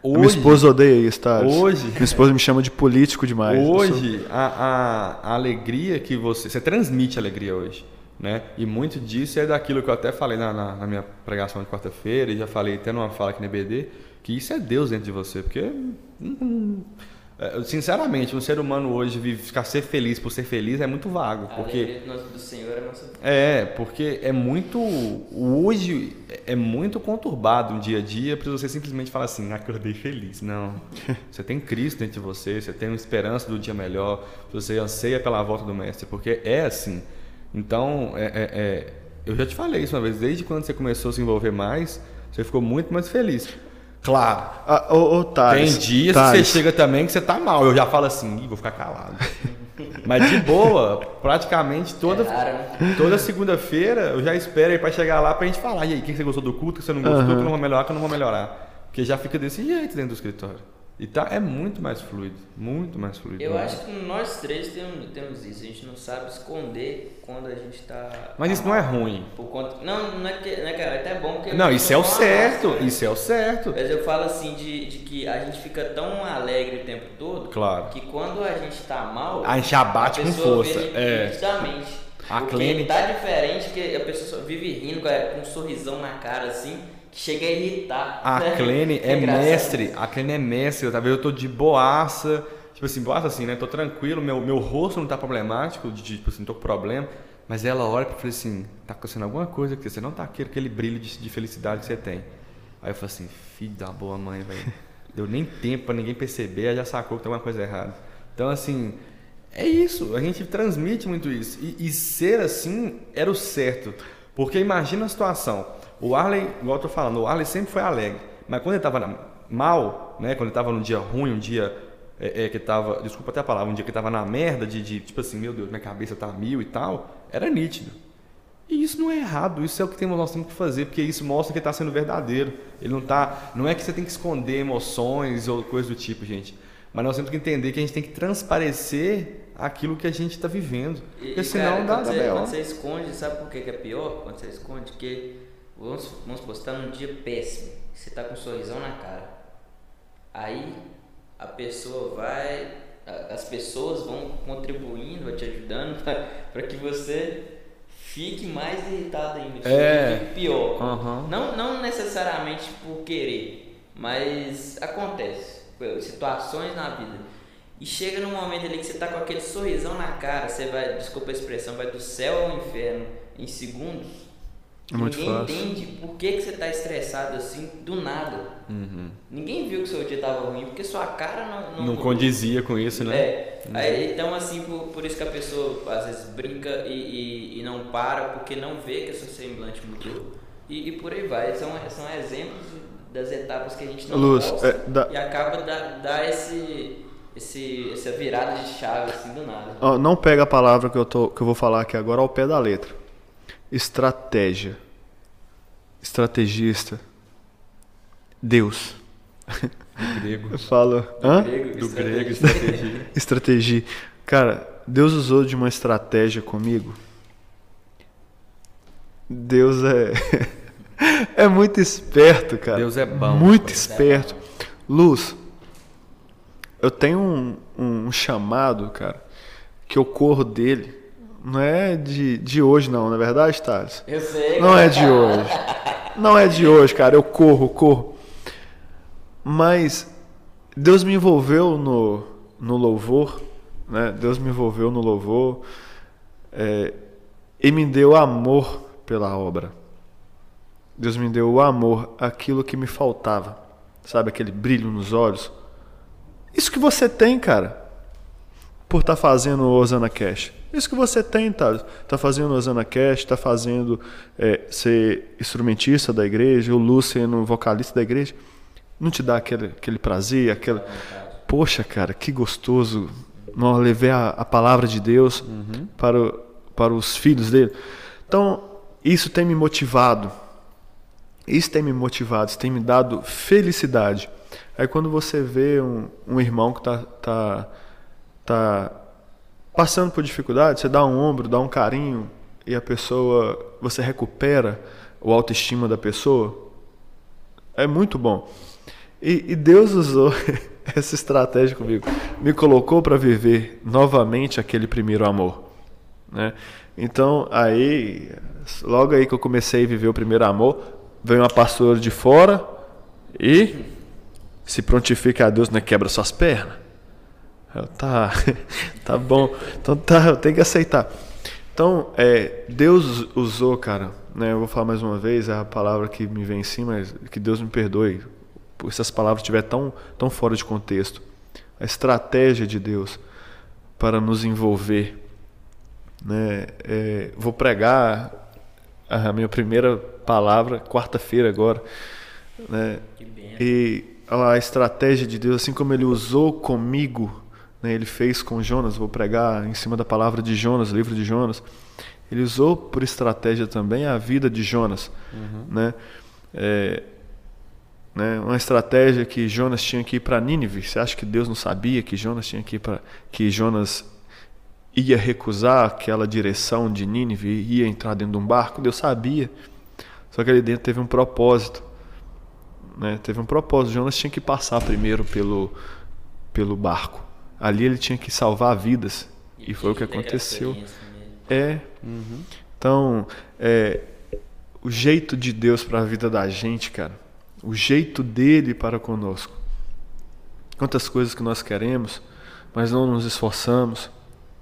A Minha hoje, esposa odeia isso, tá? Hoje- Minha esposa me chama de político demais. Eu sou- hoje a, a, a alegria que você. Você transmite alegria hoje. Né? E muito disso é daquilo que eu até falei na, na, na minha pregação de quarta-feira, e já falei até numa fala aqui na EBD, que isso é Deus dentro de você. Porque, hum, sinceramente, um ser humano hoje vive- ficar ser feliz por ser feliz é muito vago. A Porque do Senhor é nossa É, porque é muito. Hoje é muito conturbado um dia a dia para você simplesmente falar assim, acordei feliz. Não. Você tem Cristo dentro de você, você tem uma esperança do dia melhor, você anseia pela volta do Mestre, porque é assim. Então, é, é- é- eu já te falei isso uma vez, desde quando você começou a se envolver mais, você ficou muito mais feliz. Claro. Ah, ô, ô, Thales, Tem dias Thales, que você chega também que você tá mal. Eu já falo assim, vou ficar calado. Mas de boa, praticamente toda, É toda segunda-feira eu já espero aí pra chegar lá pra gente falar. E aí, o que você gostou do culto, o que você não gostou, o que eu não vou melhorar, que eu não vou melhorar. Porque já fica desse jeito dentro do escritório. E tá, é muito mais fluido. Muito mais fluido. Eu acho que nós três temos, temos isso. A gente não sabe esconder quando a gente tá. Mas isso não é ruim. Por conta... Não, não é que. Não é, cara, é até bom porque. Não, isso é o certo. né? Isso é o certo. Mas eu falo assim de, de que a gente fica tão alegre o tempo todo Claro. que quando a gente tá mal. A gente já bate a com força. É. nitidamente. A Porque Clene- tá diferente que a pessoa vive rindo com um sorrisão na cara assim, que chega a irritar. A né? Clene é engraçado. mestre, a Clene é mestre, tá vendo? Eu tô de boaça, tipo assim, boaça assim, né? Tô tranquilo, meu, meu rosto não tá problemático, de, tipo assim, não tô com problema, mas ela olha pra mim assim, tá acontecendo alguma coisa que você não tá aquele, aquele brilho de, de felicidade que você tem. Aí eu falo assim, filho da boa mãe, velho. Deu nem tempo pra ninguém perceber, ela já sacou que tem alguma coisa errada. Então, assim, é isso, a gente transmite muito isso. E, e ser assim era o certo. Porque imagina a situação. O Arley, igual eu tô falando, o Arley sempre foi alegre. Mas quando ele estava mal, né? Quando ele estava num dia ruim, um dia é, é, que tava, desculpa até a palavra, um dia que tava na merda de, de, tipo assim, meu Deus, minha cabeça tá mil e tal, era nítido. E isso não é errado, isso é o que temos, nós temos que fazer, porque isso mostra que está sendo verdadeiro. Ele não tá, não é que você tem que esconder emoções ou coisa do tipo, gente. Mas nós temos que entender que a gente tem que transparecer aquilo que a gente está vivendo. Porque e, senão cara, dá, quando, dá você, quando você esconde, sabe por que, que é pior? Quando você esconde, porque vamos, vamos supor, você tá num dia péssimo, você tá com um sorrisão na cara. Aí a pessoa vai, as pessoas vão contribuindo, vai te ajudando para que você fique mais irritado ainda, É. fique pior. Aham. Não, não necessariamente por querer, mas acontece. Situações na vida. E chega num momento ali que você tá com aquele sorrisão na cara, você vai, desculpa a expressão, vai do céu ao inferno em segundos. É muito Ninguém fácil. entende por que, que você tá estressado assim do nada. Uhum. Ninguém viu que seu dia tava ruim, porque sua cara não. Não, Não condizia com isso, né? É. Aí, então, assim, por, por isso que a pessoa às vezes brinca e, e, e não para, porque não vê que a seu semblante mudou. E, e por aí vai. São, são exemplos das etapas que a gente não Luz, gosta é, dá- e acaba da, dar esse, esse, essa virada de chave assim do nada. Ó, não pega a palavra que eu, tô, que eu vou falar aqui agora ao pé da letra. Estratégia. Estrategista. Deus. Do grego. Eu falo. Hã? Grego, Do grego, estratégia. estratégia. Cara, Deus usou de uma estratégia comigo. Deus é. é muito esperto, cara. Deus é bom. Muito esperto. Luz, eu tenho um, um chamado, cara, que eu corro dele. Não é de, de hoje, não, não é verdade, Thales? Eu sei. Não cara. é de hoje. Não é de hoje, cara. Eu corro, corro. Mas Deus me envolveu no, no louvor, né? Deus me envolveu no louvor é, e me deu amor pela obra. Deus me deu o amor, aquilo que me faltava. Sabe, aquele brilho nos olhos. Isso que você tem, cara, por estar fazendo o Osana Cash. Isso que você tem, tá? Tá fazendo o Osana Cash, tá fazendo é, ser instrumentista da igreja, o Lu sendo vocalista da igreja. Não te dá aquele, aquele prazer, aquela. Poxa, cara, que gostoso. Não levar a, a palavra de Deus para, o- para os filhos dele. Então, isso tem me motivado. Isso tem me motivado, isso tem me dado felicidade. Aí quando você vê um, um irmão que tá, tá, tá passando por dificuldade, você dá um ombro, dá um carinho e a pessoa, você recupera o autoestima da pessoa, é muito bom. E, e Deus usou essa estratégia comigo, me colocou para viver novamente aquele primeiro amor, né? Então aí, logo aí que eu comecei a viver o primeiro amor, veio uma pastora de fora e se prontifica a Deus, não é quebra suas pernas. Eu, tá, tá bom. Então tá, eu tenho que aceitar. Então, é, Deus usou, cara, né? Eu vou falar mais uma vez, é a palavra que me vem em cima, mas que Deus me perdoe por essas palavras estiver tão, tão fora de contexto. A estratégia de Deus para nos envolver. Né? É, vou pregar a minha primeira palavra quarta-feira agora. Né? E a estratégia de Deus, assim como ele usou comigo, né, ele fez com Jonas, vou pregar em cima da palavra de Jonas, livro de Jonas. Ele usou por estratégia também a vida de Jonas, né? É, né, uma estratégia que Jonas tinha que ir para Nínive. Você acha que Deus não sabia que Jonas tinha que ir para que Jonas ia recusar aquela direção de Nínive e ia entrar dentro de um barco? Deus sabia. Só que ali dentro teve um propósito né? Teve um propósito. Jonas tinha que passar primeiro pelo, pelo barco. Ali ele tinha que salvar vidas. E foi o que aconteceu. É. Então, é, o jeito de Deus para a vida da gente, cara. O jeito dele para conosco. Quantas coisas que nós queremos, mas não nos esforçamos,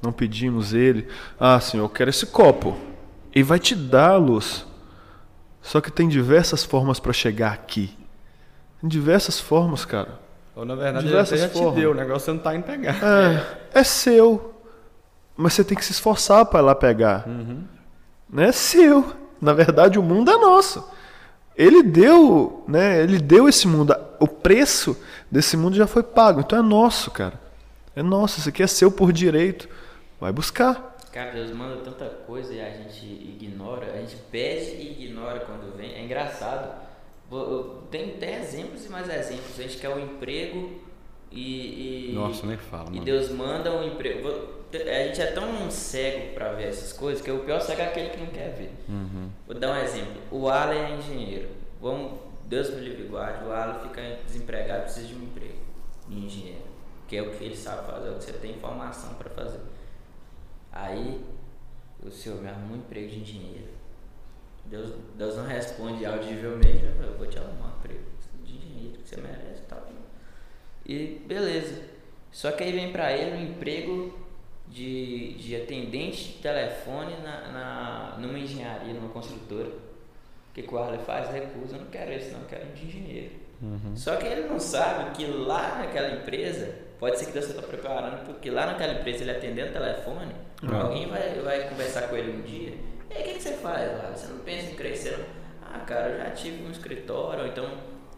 não pedimos ele. Ah, Senhor, eu quero esse copo. E vai te dar a luz. Só que tem diversas formas para chegar aqui. Tem diversas formas, cara. Ou na verdade, ele Diversas até já te deu, o negócio você não tá indo pegar. É, é seu. Mas você tem que se esforçar para ir lá pegar. Não é seu. Na verdade, o mundo é nosso. Ele deu, né? Ele deu esse mundo. O preço desse mundo já foi pago. Então é nosso, cara. É nosso. Isso aqui é seu por direito. Vai buscar. Cara, Deus manda tanta coisa e a gente ignora. A gente pede e ignora quando vem. É engraçado. Tem, tem exemplos e mais exemplos. A gente quer um emprego e. e- Nossa, nem fala, E mano. Deus manda um emprego. A gente é tão cego pra ver essas coisas que o pior cego é aquele que não quer ver. Uhum. Vou dar um exemplo. O Alan é engenheiro. Vamos, Deus me livre e guarde. O Alan fica desempregado, precisa de um emprego de engenheiro. Que é o que ele sabe fazer, é o que você tem informação para fazer. Aí, o senhor me arruma um emprego de engenheiro. Deus, Deus não responde audivelmente, eu vou te arrumar um emprego de engenheiro, que você merece e tal. E beleza. Só que aí vem pra ele um emprego de, de atendente de telefone na, na, numa engenharia, numa construtora. O que, o Arley faz? Recusa, eu não quero isso, não, eu quero um de engenheiro. Só que ele não sabe que lá naquela empresa, pode ser que Deus está preparando, porque lá naquela empresa ele atendendo o telefone, alguém vai, vai conversar com ele um dia. E aí, o que, que você faz lá? Você não pensa em crescer? Não? Ah, cara, eu já tive um escritório, ou então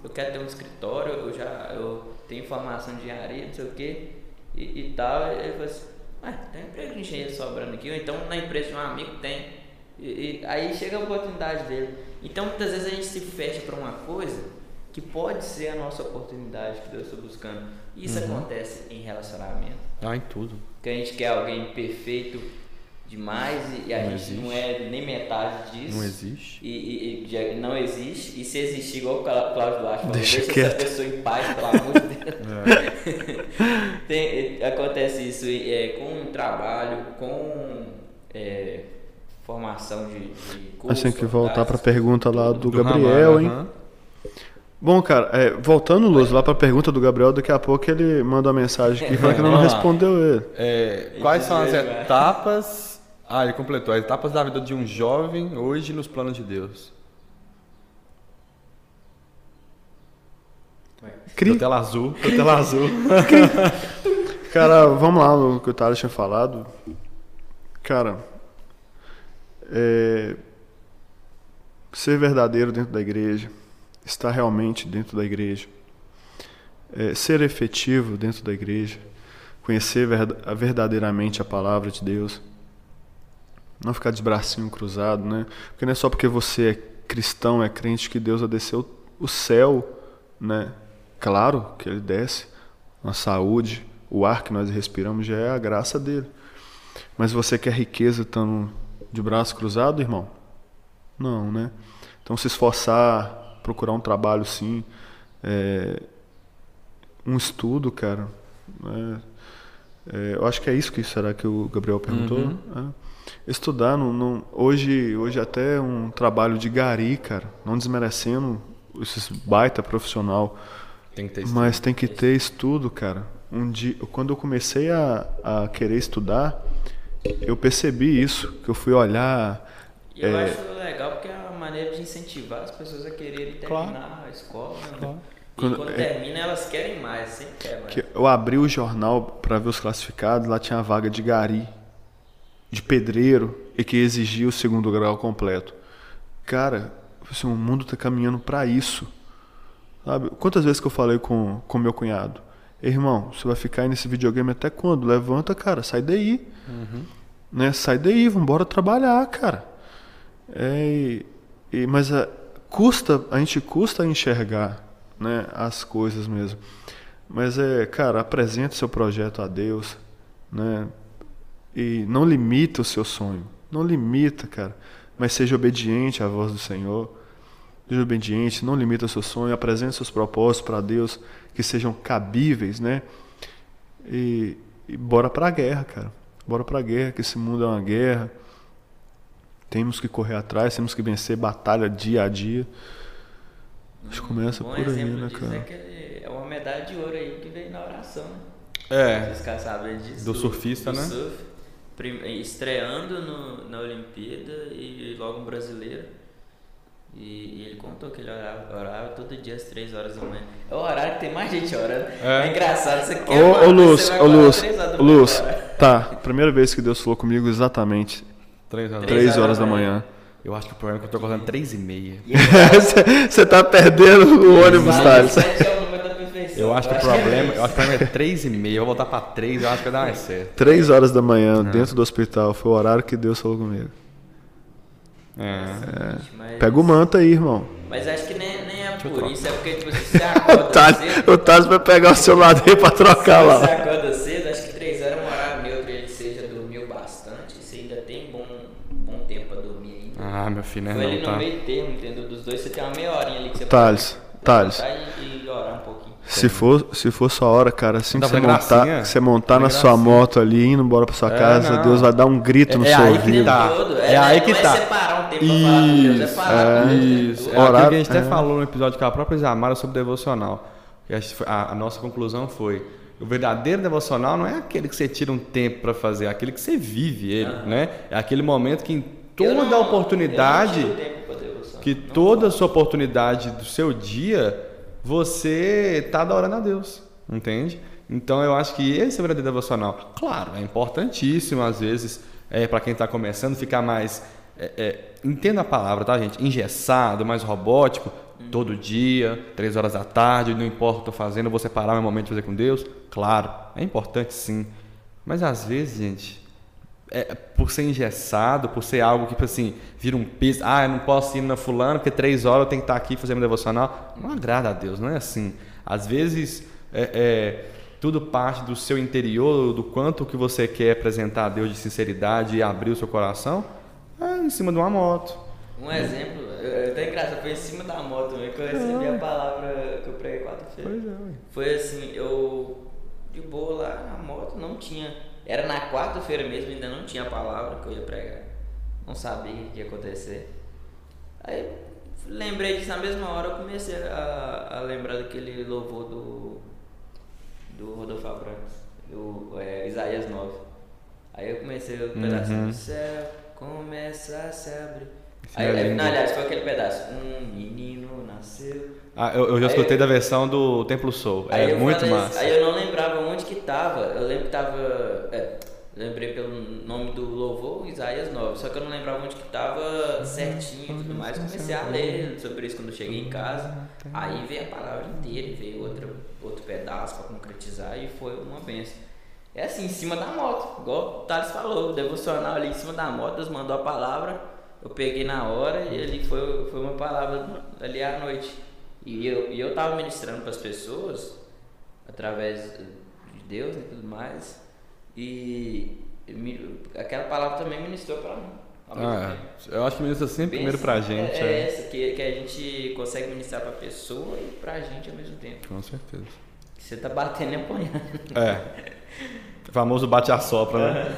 eu quero ter um escritório, eu já eu tenho formação de engenharia, não sei o quê, e, e tal. Ele falou assim, ué, tem emprego de engenheiro sobrando aqui, ou então na empresa de um amigo tem. E, e aí chega a oportunidade dele. Então muitas vezes a gente se fecha para uma coisa que pode ser a nossa oportunidade que Deus está buscando. Isso acontece em relacionamento. Ah, em tudo. Que a gente quer alguém perfeito demais e a Não gente existe. não é nem metade disso. Não existe. E, e- e já não existe. E se existir, igual o Clá- Cláudio Duarte falou, Deixa deixa, essa pessoa em paz, pelo amor de Deus. Tem- acontece isso é, com trabalho, com é, formação de, de curso. Mas tem que voltar faculdades, pra pergunta lá do, Do Gabriel, Ramalho, hein? Bom, cara, é, voltando, Luz, lá pra pergunta do Gabriel, daqui a pouco ele manda uma mensagem aqui falando que não respondeu ele. É, quais são as vai. etapas. Ah, ele completou. As etapas da vida de um jovem hoje nos planos de Deus. Cri. Tô tela azul. Tô tela azul. Cara, vamos lá no que o Thales tinha falado. Cara, é, ser verdadeiro dentro da igreja, estar realmente dentro da igreja, é, ser efetivo dentro da igreja, conhecer verda- verdadeiramente a palavra de Deus, não ficar de bracinho cruzado, né? Porque não é só porque você é cristão, é crente que Deus vai descer o, céu, né? Claro que ele desce, a saúde, o ar que nós respiramos já é a graça dele. Mas você quer riqueza estando de braço cruzado, irmão? Não, né? Então se esforçar, procurar um trabalho sim, é, um estudo, cara. né? É, eu acho que é isso que será que o Gabriel perguntou. É. Estudar, não, não- hoje, hoje até um trabalho de gari, cara, não desmerecendo esses baita profissional, Tem que ter mas tem que ter estudo, cara. Um dia, quando eu comecei a, a querer estudar, eu percebi isso, que eu fui olhar. E eu é, acho legal porque é uma maneira de incentivar as pessoas a quererem terminar a escola. né? E Quando- quando, é- termina, elas querem mais, sempre querem mais. que eu abri o jornal para ver os classificados, lá tinha a vaga de gari, de pedreiro e que exigia o segundo grau completo. Cara, assim, o mundo tá caminhando para isso. Sabe? Quantas vezes que eu falei com com meu cunhado, irmão, você vai ficar aí nesse videogame até quando? Levanta, cara, sai daí. Né? Sai daí, vambora trabalhar, cara. É, e- e- mas a, custa, a gente custa enxergar né, as coisas mesmo. Mas é, cara, apresente seu projeto a Deus, né? E não limita o seu sonho. Não limita, cara. Mas seja obediente à voz do Senhor. Seja obediente, não limita o seu sonho, apresente seus propósitos para Deus que sejam cabíveis, né? E, e bora pra guerra, cara. Bora pra guerra, que esse mundo é uma guerra. Temos que correr atrás, temos que vencer batalha dia a dia. Acho que começa Um por aí, exemplo né, disso cara? é, é uma medalha de ouro aí que veio na oração, né? É. Os caras sabem disso. Do surfista, do né? surf, prim- estreando no, na Olimpíada e logo um brasileiro. E, e ele contou que ele orava, orava todo dia às 3 horas da manhã. É o horário que tem mais gente orando. É, engraçado, você quer Ô, orar, ô Luz, ô Luz, horas manhã Luz, tá, primeira vez que Deus falou comigo exatamente Três horas. Três 3 horas da manhã. Eu acho que o problema é que eu tô colocando 3,5. Você tá perdendo o ônibus, Thales. Eu acho que o é problema, eu acho que o problema é 3,5. Eu vou voltar pra 3, eu acho que vai dar mais certo. Três horas da manhã, dentro do hospital. Foi o horário que Deus falou comigo. É. Mas- Pega o manto aí, irmão. Mas acho que nem, nem é por isso, é porque tipo, você O acorda cedo. o Thales vai pegar o celular dele pra trocar Se você lá. acorda cedo, acho que 3 horas é um horário neutro, ele seja dormiu bastante, você ainda tem bom, bom tempo pra dormir ainda. Ah, meu filho, né? Foi ali Não, no tá. meio termo, entendeu? Dos dois você tem uma meia horinha ali que você Thales, pode Thales. levantar e, e orar um pouquinho. Se for, se for sua hora, cara, assim que você montar, gracinha. que você montar na sua moto ali, indo embora pra sua É, casa, não. Deus vai dar um grito no É seu aí que ouvido. tá. Todo, É aí que não tá. É separar um tempo pra falar com Deus, é. Isso. É Horário- que a gente até é. falou no episódio com a própria Isamara sobre devocional. E a, a- a nossa conclusão foi: o verdadeiro devocional não é aquele que você tira um tempo para fazer, é aquele que você vive ele, né? É aquele momento que em toda não- oportunidade, que toda a sua oportunidade do seu dia, você tá adorando a Deus, entende? Então eu acho que esse é o verdadeiro devocional. Claro, é importantíssimo às vezes é, para quem está começando ficar mais é, é, entenda a palavra, tá gente? Engessado, mais robótico, todo dia, três horas da tarde, não importa o que eu estou fazendo, vou separar meu momento de fazer com Deus. Claro, é importante sim. Mas às vezes, gente, é, por ser engessado, por ser algo que, tipo assim, vira um peso. Ah, eu não posso ir na fulana porque três horas eu tenho que estar aqui fazendo devocional. Não agrada a Deus, não é assim. Às vezes, é, é, tudo parte do seu interior, do quanto que você quer apresentar a Deus de sinceridade e abrir o seu coração, é em cima de uma moto. Um exemplo, eu, eu até engraçado, foi em cima da moto mesmo que eu recebi a palavra que eu preguei quarta-feira. É. Foi assim, eu de boa lá na moto, não tinha. Era na quarta-feira mesmo, ainda não tinha a palavra que eu ia pregar. Não sabia o que ia acontecer. Aí lembrei disso na mesma hora, eu comecei a, a lembrar daquele louvor do, do Rodolfo Abrantes, do é, Isaías 9. Aí eu comecei o pedacinho Uhum. do céu, começa a se abrir. Aí, é não, aliás, foi aquele pedaço. Um menino nasceu. Ah, eu, eu já escutei da versão do Templo Soul. É muito falei massa. Aí eu não lembrava onde que tava. Eu lembro que tava. é, lembrei pelo nome do louvor, Isaías 9. Só que eu não lembrava onde que tava certinho e tudo mais. Comecei a ler sobre isso quando eu cheguei em casa. Aí veio a palavra inteira e veio outra, outro pedaço pra concretizar e foi uma benção. É assim, em cima da moto, igual o Thales falou, o devocional ali em cima da moto, Deus mandou a palavra, eu peguei na hora e ali foi, foi uma palavra ali à noite. E eu, e eu tava ministrando para as pessoas, através de Deus e tudo mais, e me- aquela palavra também ministrou para mim. Ah, é. Eu acho que ministra sempre Bem primeiro pra assim, gente. É, é é. essa, que, que a gente consegue ministrar pra pessoa e pra gente ao mesmo tempo. Com certeza. Você tá batendo e apanhando. É. O famoso bate a sopra, né?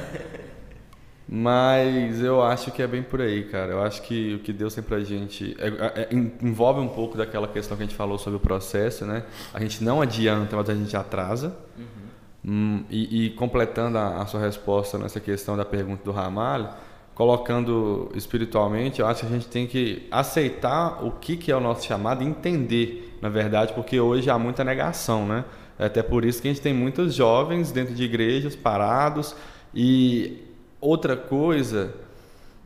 Mas eu acho que é bem por aí, cara. Eu acho que o que Deus tem pra gente é- é- en- envolve um pouco daquela questão que a gente falou sobre o processo, né? A gente não adianta, mas a gente atrasa. Hum, e, e completando a, a sua resposta nessa questão da pergunta do Ramalho, colocando espiritualmente, eu acho que a gente tem que aceitar o que, que é o nosso chamado e entender, na verdade, porque hoje há muita negação, né? É até por isso que a gente tem muitos jovens dentro de igrejas parados e outra coisa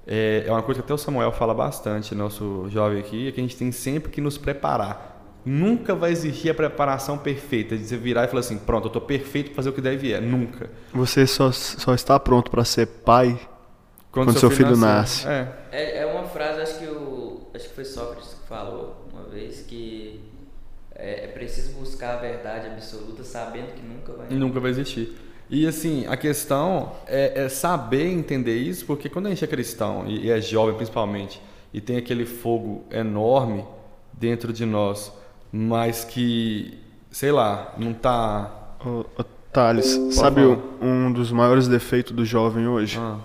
é, é uma coisa que até o Samuel fala bastante, nosso jovem aqui, é que a gente tem sempre que nos preparar. Nunca vai existir a preparação perfeita, de você virar e falar assim, pronto, eu estou perfeito para fazer o que deve é. Nunca. Você só, só está pronto para ser pai Quando seu filho nasce. É. É, é uma frase, acho que o. Acho que foi Sócrates que falou uma vez que é, é preciso buscar a verdade absoluta sabendo que nunca vai. Nunca vai existir. E assim, a questão é, é saber entender isso, porque quando a gente é cristão, e, e é jovem principalmente, e tem aquele fogo enorme dentro de nós, mas que, sei lá, não tá. Ô, ô, Thales, sabe o- um dos maiores defeitos do jovem hoje? Ah,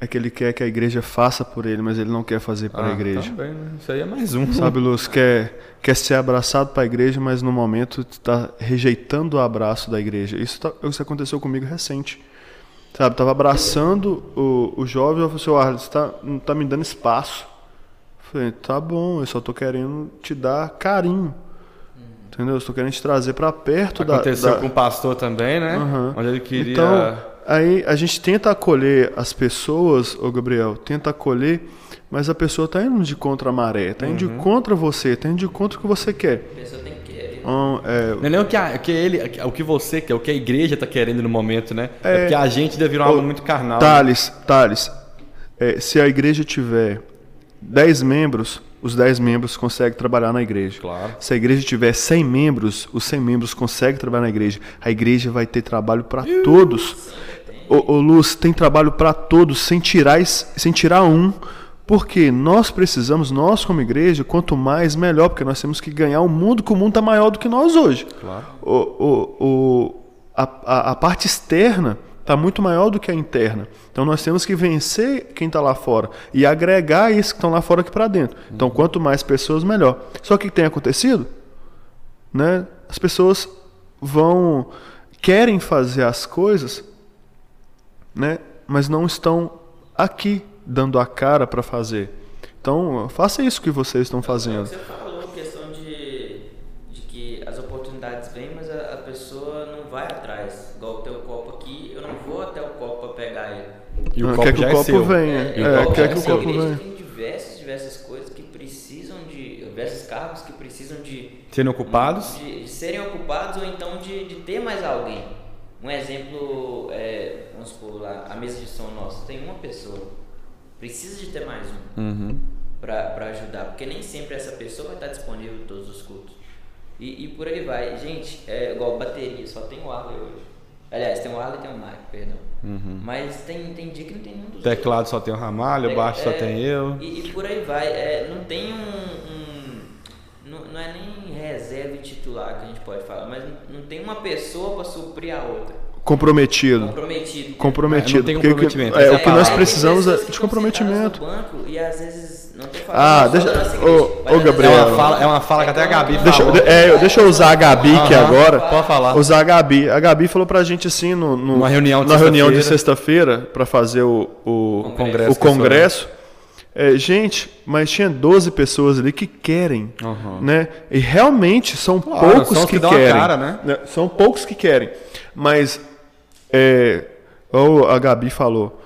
É que ele quer que a igreja faça por ele, mas ele não quer fazer para a ah, igreja. Também, né? Isso aí é mais um. Sabe, Luz, quer, quer ser abraçado para a igreja, mas no momento está rejeitando o abraço da igreja. Isso, tá- isso aconteceu comigo recente. Sabe, tava abraçando o, o jovem e eu falei assim, "Ô, Arlen, você tá, não tá me dando espaço. Eu Falei, tá bom, eu só tô querendo te dar carinho. Entendeu? Eu estou querendo te trazer para perto da- Aconteceu da, com o pastor também, né? Aham. Onde ele queria. Então, aí a gente tenta acolher as pessoas, ô Gabriel, tenta acolher, mas a pessoa está indo de contra a maré, está indo Uhum. de contra você, está indo de contra o que você quer. A pessoa tem que querer. Então, é, Não é nem o que, a- o que ele, o que você quer, o que a igreja tá querendo no momento, né? É, É. porque a gente deve virar algo muito carnal. Thales, Thales, é, se a igreja tiver 10 membros, os 10 membros conseguem trabalhar na igreja. Claro. Se a igreja tiver 100 membros, os 100 membros conseguem trabalhar na igreja. A igreja vai ter trabalho para todos. Ô, ô, Luz, tem trabalho para todos, sem tirar, sem tirar um. Porque nós precisamos, nós como igreja, quanto mais, melhor, porque nós temos que ganhar o mundo, que o mundo está maior do que nós hoje. Claro. O, o, o, a, a, a parte externa está muito maior do que a interna. Então nós temos que vencer quem está lá fora e agregar esses que estão lá fora aqui para dentro. Então quanto mais pessoas, melhor. Só que o que tem acontecido? Né? As pessoas vão querem fazer as coisas, né? Mas não estão aqui dando a cara para fazer. Então faça isso que vocês estão fazendo. Você falou questão de, de que as oportunidades vêm, mas a, a pessoa não vai atrás. Igual o copo aqui, eu não vou até o copo para pegar ele. E o Ah, copo quer que já o é copo seu. venha. E É, copo quer que é o copo venha. tem diversas, diversas coisas que precisam de. diversos cargos que precisam de. Sendo ocupados. De, de serem ocupados ou então de, de ter mais alguém. Um exemplo, é, vamos supor lá, a mesa de som nossa, tem uma pessoa. Precisa de ter mais um Uhum. para ajudar, porque nem sempre essa pessoa vai estar disponível em todos os cultos. E, e por aí vai. Gente, é igual bateria, só tem o Arley hoje. Aliás, tem o Arley e tem o Mike, perdão. Mas tem, tem dia que não tem nenhum dos. Uhum. Teclado só tem o ramalho, É, baixo só é, tem eu. E, e por aí vai. É, não tem um. um- não, não é nem reserva e titular que a gente pode falar, mas não, tem uma pessoa para suprir a outra. Comprometido. Comprometido. Comprometido. Não tem o comprometimento, É, essa o que nós precisamos é de comprometimento. banco e às vezes não tô falando Ah, deixa- ô, Gabriel. É uma fala, é uma fala que até a Gabi Deixa, eu- falou. é, deixa eu usar a Gabi aqui Aham, agora. pode falar. Usar a Gabi. A Gabi falou pra gente assim no, no- Numa reunião de na reunião de sexta-feira. para fazer o, o congresso o congresso. É, gente, mas tinha 12 pessoas ali que querem, Aham. né? E realmente são Claro, poucos são que, que querem. cara, né? São poucos que querem. Mas, é, ou a Gabi falou,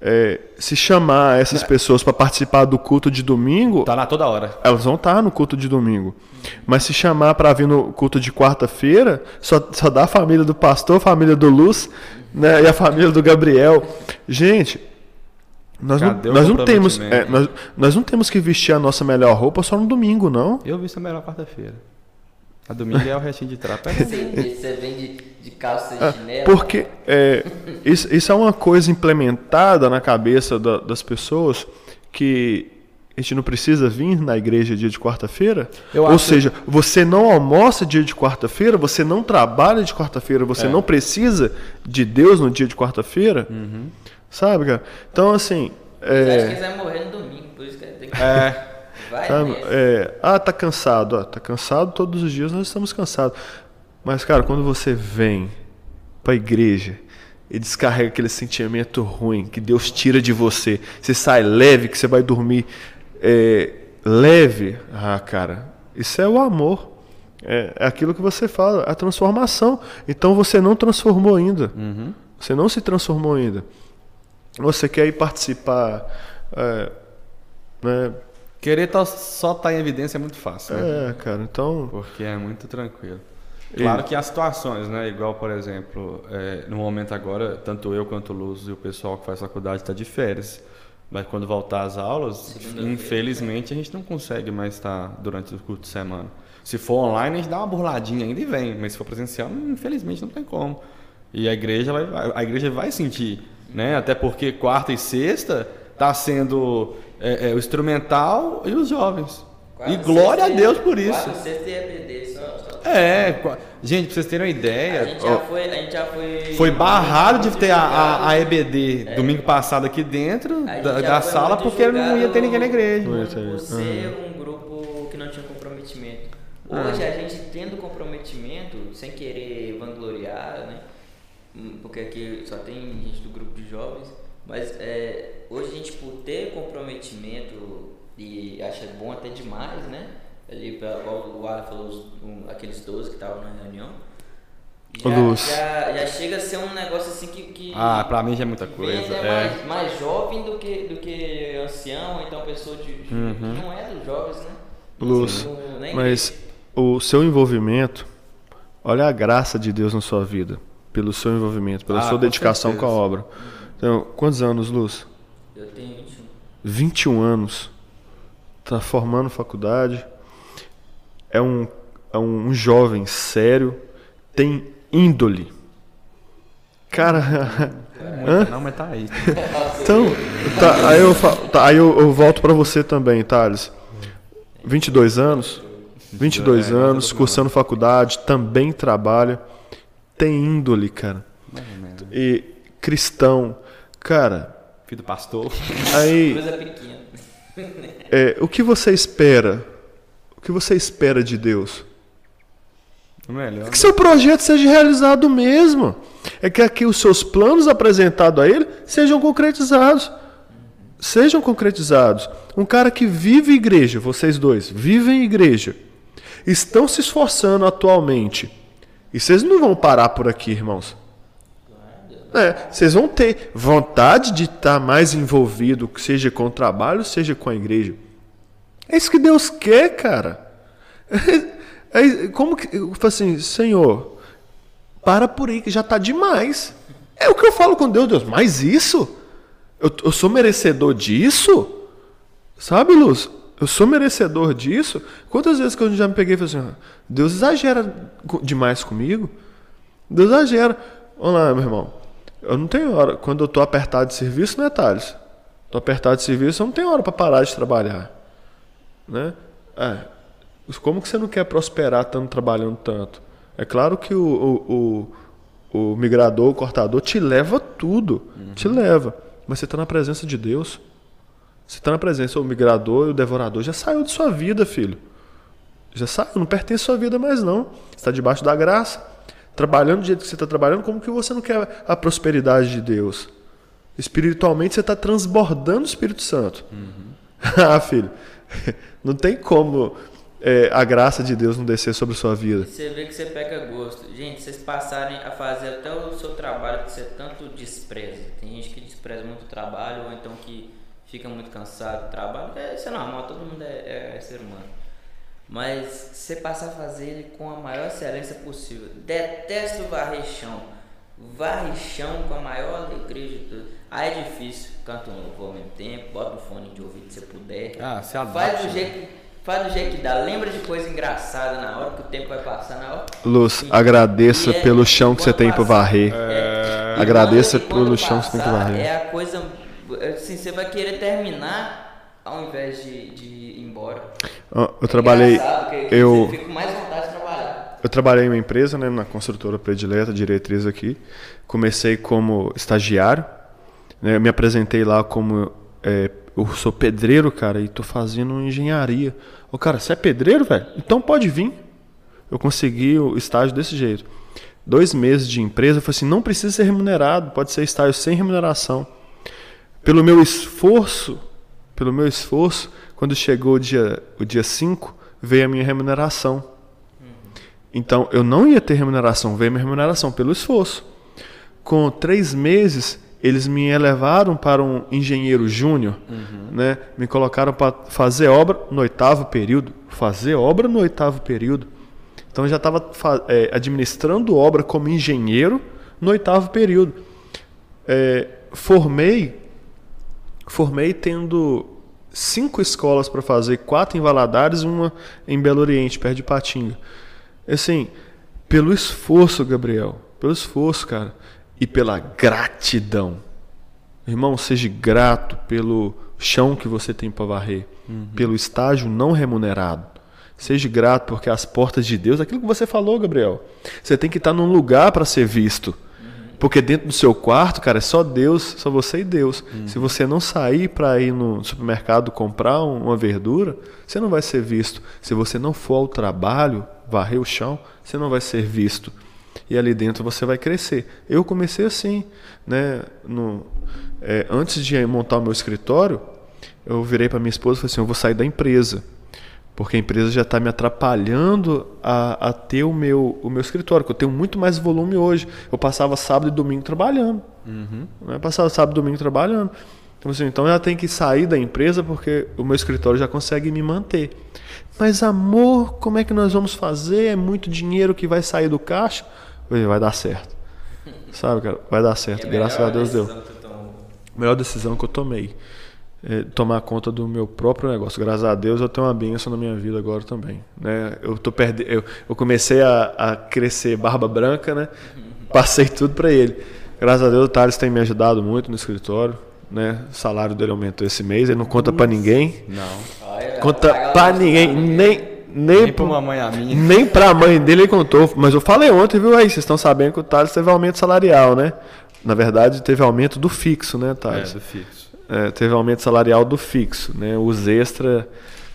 é, se chamar essas pessoas para participar do culto de domingo, Tá lá toda hora. elas vão estar no culto de domingo. Mas se chamar para vir no culto de quarta-feira, só, só dá a família do pastor, a família do Luz né, e a família do Gabriel. Gente, nós não, Cadê o nós não temos, é, nós, nós não temos que vestir a nossa melhor roupa só no domingo, não. Eu vi isso melhor quarta-feira. A domingo é o restinho de trapo. É Você, você vem de, de calça e chinelo. Porque é, isso, isso é uma coisa implementada na cabeça da- das pessoas que a gente não precisa vir na igreja dia de quarta-feira. Ou acho- seja, você não almoça dia de quarta-feira, você não trabalha de quarta-feira, você É. não precisa de Deus no dia de quarta-feira. Uhum. Sabe, cara? Então, assim. Você acha que É, eles vão morrer no domingo, por isso que tem que. É. Vai sabe? É, ah, tá cansado. Ah, tá cansado todos os dias, nós estamos cansados. Mas, cara, quando você vem pra igreja e descarrega aquele sentimento ruim que Deus tira de você, você sai leve, que você vai dormir é, leve. Ah, cara, isso é o amor. É, é aquilo que você fala, a transformação. Então você não transformou ainda. Você não se transformou ainda. Você quer ir participar. é, né? Querer tá- só estar em evidência é muito fácil, né? É, cara, então. Porque é muito tranquilo. Claro que há situações, né? Igual, por exemplo, é, no momento agora, tanto eu quanto o Luz e o pessoal que faz faculdade está de férias. Mas quando voltar às aulas, infelizmente a gente não consegue mais estar durante o curto de semana. Se for online, a gente dá uma burladinha ainda e vem. Mas se for presencial, infelizmente não tem como. E a igreja vai, a igreja vai sentir, né? Até porque quarta e sexta está sendo é, é, o instrumental e os jovens. Quarta, e glória a sexta Deus por isso. Quarta, sexta e EBD, só, só. É, qua- gente, pra vocês terem uma A ideia, gente já foi. A gente já foi. foi barrado de ter a, a, a EBD domingo passado aqui dentro A da, da sala porque não ia ter ninguém na igreja. Por, ser um grupo que não tinha comprometimento. Hoje a gente tendo comprometimento, sem querer vangloriar, né? Hum, Porque aqui só tem gente do grupo de jovens, mas é, hoje a gente por ter comprometimento e acha bom até demais, né? Ali, pra- o Alan falou, os- um, aqueles 12 que estavam na reunião, Já, Luz. já, já chega a ser um negócio assim que. que Ah, pra mim já é muita coisa. até É. mais, mais jovem do que, do que ancião, então pessoa de. de- Uhum. que não é dos jovens, né? Luz, nem- mas o seu envolvimento, olha a graça de Deus na sua vida, pelo seu envolvimento, pela Ah, sua com dedicação com a certeza. obra. Então, quantos anos, Luz? Eu tenho 21. 21 anos. Tá formando faculdade. É um, é um jovem sério, tem índole. Cara, Muita não, mas tá aí. Então, tá, aí, eu, tá, aí eu, eu volto pra você também, Thales. 22 anos, 22 É, anos, cursando faculdade, também trabalha, tem índole, cara. E cristão, cara, Filho do pastor. aí pequena. é, o que você espera? O que você espera de Deus? O melhor. Que seu projeto seja realizado mesmo. É que aqui os seus planos apresentados a ele sejam concretizados. Sejam concretizados. Um cara que vive igreja, vocês dois, vivem igreja, estão se esforçando atualmente. E vocês não vão parar por aqui, irmãos. É, vocês vão ter vontade de estar mais envolvido, seja com o trabalho, seja com a igreja. É isso que Deus quer, cara. É, como que. Eu falo assim, Senhor, para por aí que já está demais. É o que eu falo com Deus, Deus, mas isso? Eu, eu sou merecedor disso? Sabe, Luz? Eu sou merecedor disso? Quantas vezes que eu já me peguei e falei assim, Deus exagera demais comigo? Deus exagera. Vamos lá, meu irmão. Eu não tenho hora. Quando eu tô apertado de serviço, né, Thales? Tô apertado de serviço, eu não tenho hora para parar de trabalhar. Né? É, como que você não quer prosperar estando trabalhando tanto? É claro que o, o, o, o migrador, o cortador, te leva tudo. Te leva. Mas você está na presença de Deus. Você está na presença. O migrador e o devorador já saiu de sua vida, filho. Já saiu, não pertence à sua vida mais não. Você está debaixo da graça. Trabalhando do jeito que você está trabalhando, como que você não quer a prosperidade de Deus? Espiritualmente você está transbordando o Espírito Santo. ah, filho, não tem como é, a graça de Deus não descer sobre sua vida. Você vê que você pega gosto. Gente, vocês passarem a fazer até o seu trabalho que você tanto despreza. Tem gente que despreza muito o trabalho, ou então que fica muito cansado do trabalho. É, isso é normal, todo mundo é, é ser humano. Mas você passar a fazer ele com a maior excelência possível. Detesto varrer chão. Varre chão com a maior alegria de tudo. Aí é difícil. Canta um louvor ao mesmo tempo, bota o fone de ouvido se puder. Ah, se adapta. Faz do jeito que, faz do jeito que dá. Lembra de coisa engraçada na hora que o tempo vai passar na hora. Luz, E- agradeça e é- pelo chão que você tem para varrer. é, e Agradeça quando- e quando pelo chão que você tem passar, varrer. É a coisa. Assim, você vai querer terminar ao invés de, de ir embora. Ó, Eu trabalhei, É que- que eu, Você fica com mais vontade de trabalhar. eu trabalhei em uma empresa, né, na construtora predileta, diretriz aqui. Comecei como estagiário, né, eu me apresentei lá como é, eu sou pedreiro, cara, e tô fazendo engenharia. Ô, cara, você é pedreiro, velho? Então pode vir. Eu consegui o estágio desse jeito. Dois meses de empresa, eu falei assim, não precisa ser remunerado, pode ser estágio sem remuneração. Pelo meu esforço, pelo meu esforço, quando chegou o dia o dia 5, veio a minha remuneração. Então, eu não ia ter remuneração, veio a minha remuneração pelo esforço. Com três meses, eles me elevaram para um engenheiro júnior, né? me colocaram para fazer obra no oitavo período. Fazer obra no oitavo período. Então, eu já estava eh, administrando obra como engenheiro no oitavo período. Eh, formei, formei tendo cinco escolas para fazer, quatro em Valadares, uma em Belo Oriente, perto de Patinga. Assim, pelo esforço, Gabriel, pelo esforço, cara, e pela gratidão. Irmão, seja grato pelo chão que você tem para varrer, pelo estágio não remunerado. Seja grato porque as portas de Deus, aquilo que você falou, Gabriel, você tem que estar num lugar para ser visto. Porque dentro do seu quarto, cara, é só Deus, só você e Deus. Se você não sair para ir no supermercado comprar um- uma verdura, você não vai ser visto. Se você não for ao trabalho, varrer o chão, você não vai ser visto. E ali dentro você vai crescer. Eu comecei assim, né? No, é, antes de montar o meu escritório, eu virei para minha esposa e falei assim: eu vou sair da empresa. Porque a empresa já está me atrapalhando a, a ter o meu, o meu escritório, que eu tenho muito mais volume hoje. Eu passava sábado e domingo trabalhando. Né? Passava sábado e domingo trabalhando. Então, assim, então já tem que sair da empresa porque o meu escritório já consegue me manter. Mas amor, como é que nós vamos fazer? É muito dinheiro que vai sair do caixa. Vai dar certo. Sabe, cara? Vai dar certo. É Graças a Deus deu. tomou. melhor decisão que eu tomei. É tomar conta do meu próprio negócio. Graças a Deus eu tenho uma bênção na minha vida agora também. Né? Eu, tô perde... eu, eu comecei a, a crescer barba branca, né? Passei tudo para ele. Graças a Deus o Thales tem me ajudado muito no escritório. Né? O salário dele aumentou esse mês, ele não conta para ninguém. Não. Olha, Conta no ninguém, nem, nem, Nem mãe a minha. nem pra mãe dele ele contou. Mas eu falei ontem, viu aí? Vocês estão sabendo que o Thales teve aumento salarial, né? Na verdade, teve aumento do fixo, né, É, Thales? do fixo. É, teve aumento salarial do fixo, né? Os extra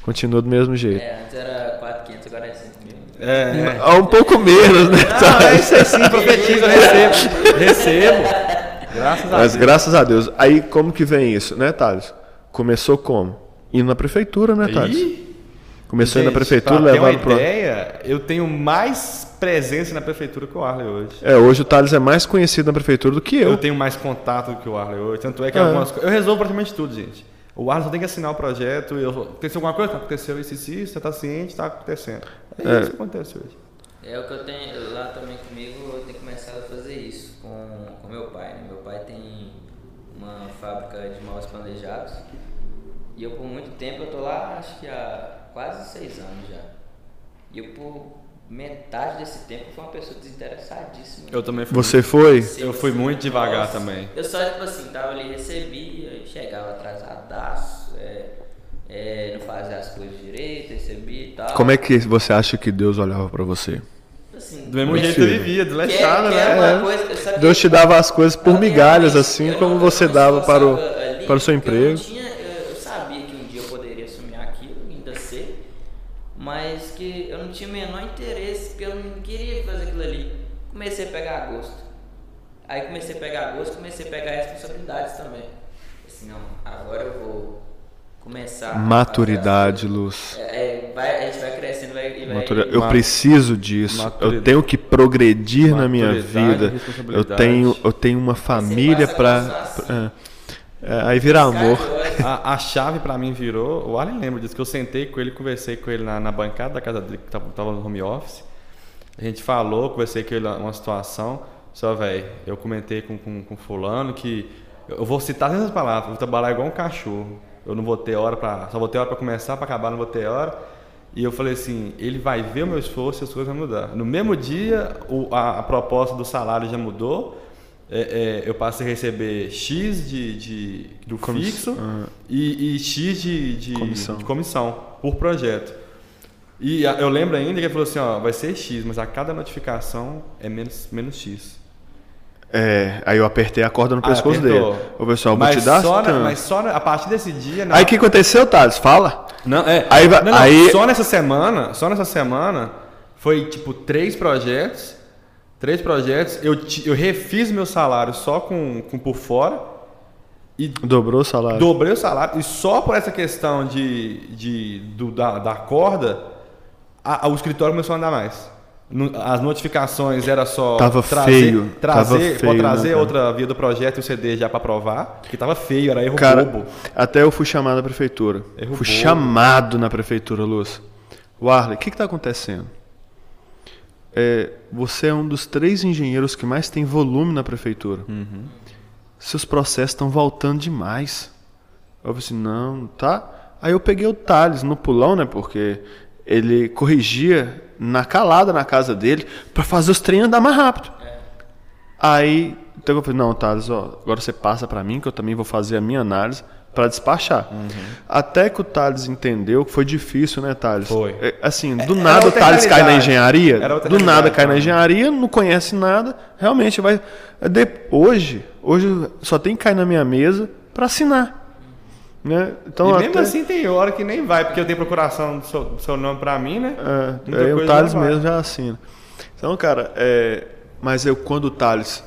continua do mesmo jeito. É, antes era 4,500, agora é 5 mil. É, é. Ah, Um pouco menos, né? Não, é isso aí sim, profetizo, eu recebo. Recebo. Graças a Mas Deus. graças a Deus. Aí como que vem isso, né, Thales? Começou como? Indo na prefeitura, né, Thales? Ih, Começou indo na gente, prefeitura, pra levando pro. ideia, eu tenho mais presença na prefeitura que o Arley hoje. É, hoje o Thales é mais conhecido na prefeitura do que eu. Eu tenho mais contato do que o Arley hoje. Tanto é que Ah. algumas coisas. Eu resolvo praticamente tudo, gente. O Arley só tem que assinar o projeto. Eu... Aconteceu alguma coisa? Tá, Aconteceu isso, isso, isso. Você tá ciente, tá acontecendo. É, É. isso que acontece hoje. É o que eu tenho lá também comigo, eu tenho começado a fazer isso com, com meu pai. Né? Meu pai tem uma fábrica de móveis planejados e eu por muito tempo eu tô lá, acho que há quase seis anos já. E eu por metade desse tempo fui uma pessoa desinteressadíssima. Eu também fui. Você foi? Eu fui muito devagar também. Eu só, tipo assim, tava ali, recebia, chegava atrasadaço, é, é, não fazia as coisas direito, recebia e tal. Como é que você acha que Deus olhava pra você? Assim, Do mesmo jeito que vivia, é- desleixado, é né? É. coisa- sabe Deus te dava as coisas por migalhas, assim como você dava para o, para o seu porque eu emprego. não tinha- eu, eu sabia que um dia eu poderia assumir aquilo, ainda ser, mas que eu não tinha o menor interesse, porque eu não queria fazer aquilo ali. Comecei a pegar gosto. Aí comecei a pegar gosto, comecei a pegar responsabilidades também. Assim, não, agora eu vou começar. Maturidade, Luz. É, é, vai, a gente vai crescendo vai, e vai. Matura- Eu preciso disso. Eu Maturidade. tenho que progredir na minha vida. Eu tenho, eu tenho uma família para. Cansaço. aí vira amor. A, a chave pra mim virou. O Arlen lembra disso, que eu sentei com ele, conversei com ele na, na bancada da casa dele, que tava, tava no home office. A gente falou, conversei com ele uma situação. Só, velho, eu comentei com, com, com fulano que. Eu vou citar essas palavras, eu vou trabalhar igual um cachorro. Eu não vou ter hora pra. Só vou ter hora pra começar, pra acabar, não vou ter hora. E eu falei assim, ele vai ver o meu esforço e as coisas vão mudar. No mesmo dia, o- a, a proposta do salário já mudou. É, é, eu passei a receber X de, de, do Comiss- fixo ah. e, e X de, de, Comissão. de comissão por projeto. E eu lembro ainda que ele falou assim, ó, vai ser X, mas a cada notificação é menos, menos X. É, aí eu apertei a corda no Ah, pescoço apertou. dele. Ô pessoal, vou mas te dar só, na- mas só na- a partir desse dia... na- Aí o que aconteceu, Thales? Fala. Não, é. Aí não, não, aí- Só nessa semana, só nessa semana, foi tipo três projetos. Três projetos. Eu, eu refiz meu salário só com, com por fora. E Dobrou o salário. dobrei o salário. E só por essa questão de, de, do- da, da corda, a- a- o escritório começou a andar mais. No- As notificações era só Tava trazer, feio, trazer, tava feio, né, trazer cara? outra via do projeto e o CD já para aprovar, que tava feio, era erro Cara, bobo. até eu fui chamado na prefeitura. Erro fui bobo. chamado na prefeitura, Lúcio. Warley, o que está acontecendo? É, você é um dos três engenheiros que mais tem volume na prefeitura. Uhum. Seus processos estão voltando demais. Eu falei assim, não, tá? Aí eu peguei o Thales no pulão, né? Porque ele corrigia na calada na casa dele para fazer os treinos andar mais rápido. Aí, então eu falei, não, Thales, ó, agora você passa para mim que eu também vou fazer a minha análise para despachar. Uhum. Até que o Thales entendeu que foi difícil, né, Thales? Foi. É, assim, do Era nada o Thales cai na engenharia, do nada cai na engenharia, não conhece nada, realmente vai. de- hoje, hoje só tem que cair na minha mesa para assinar. Né? Então, e mesmo até- assim tem hora que nem vai, porque eu tenho procuração do seu, do seu nome pra mim, né? É, aí o coisa Thales mesmo já assina. Então, cara, é, mas eu quando o Thales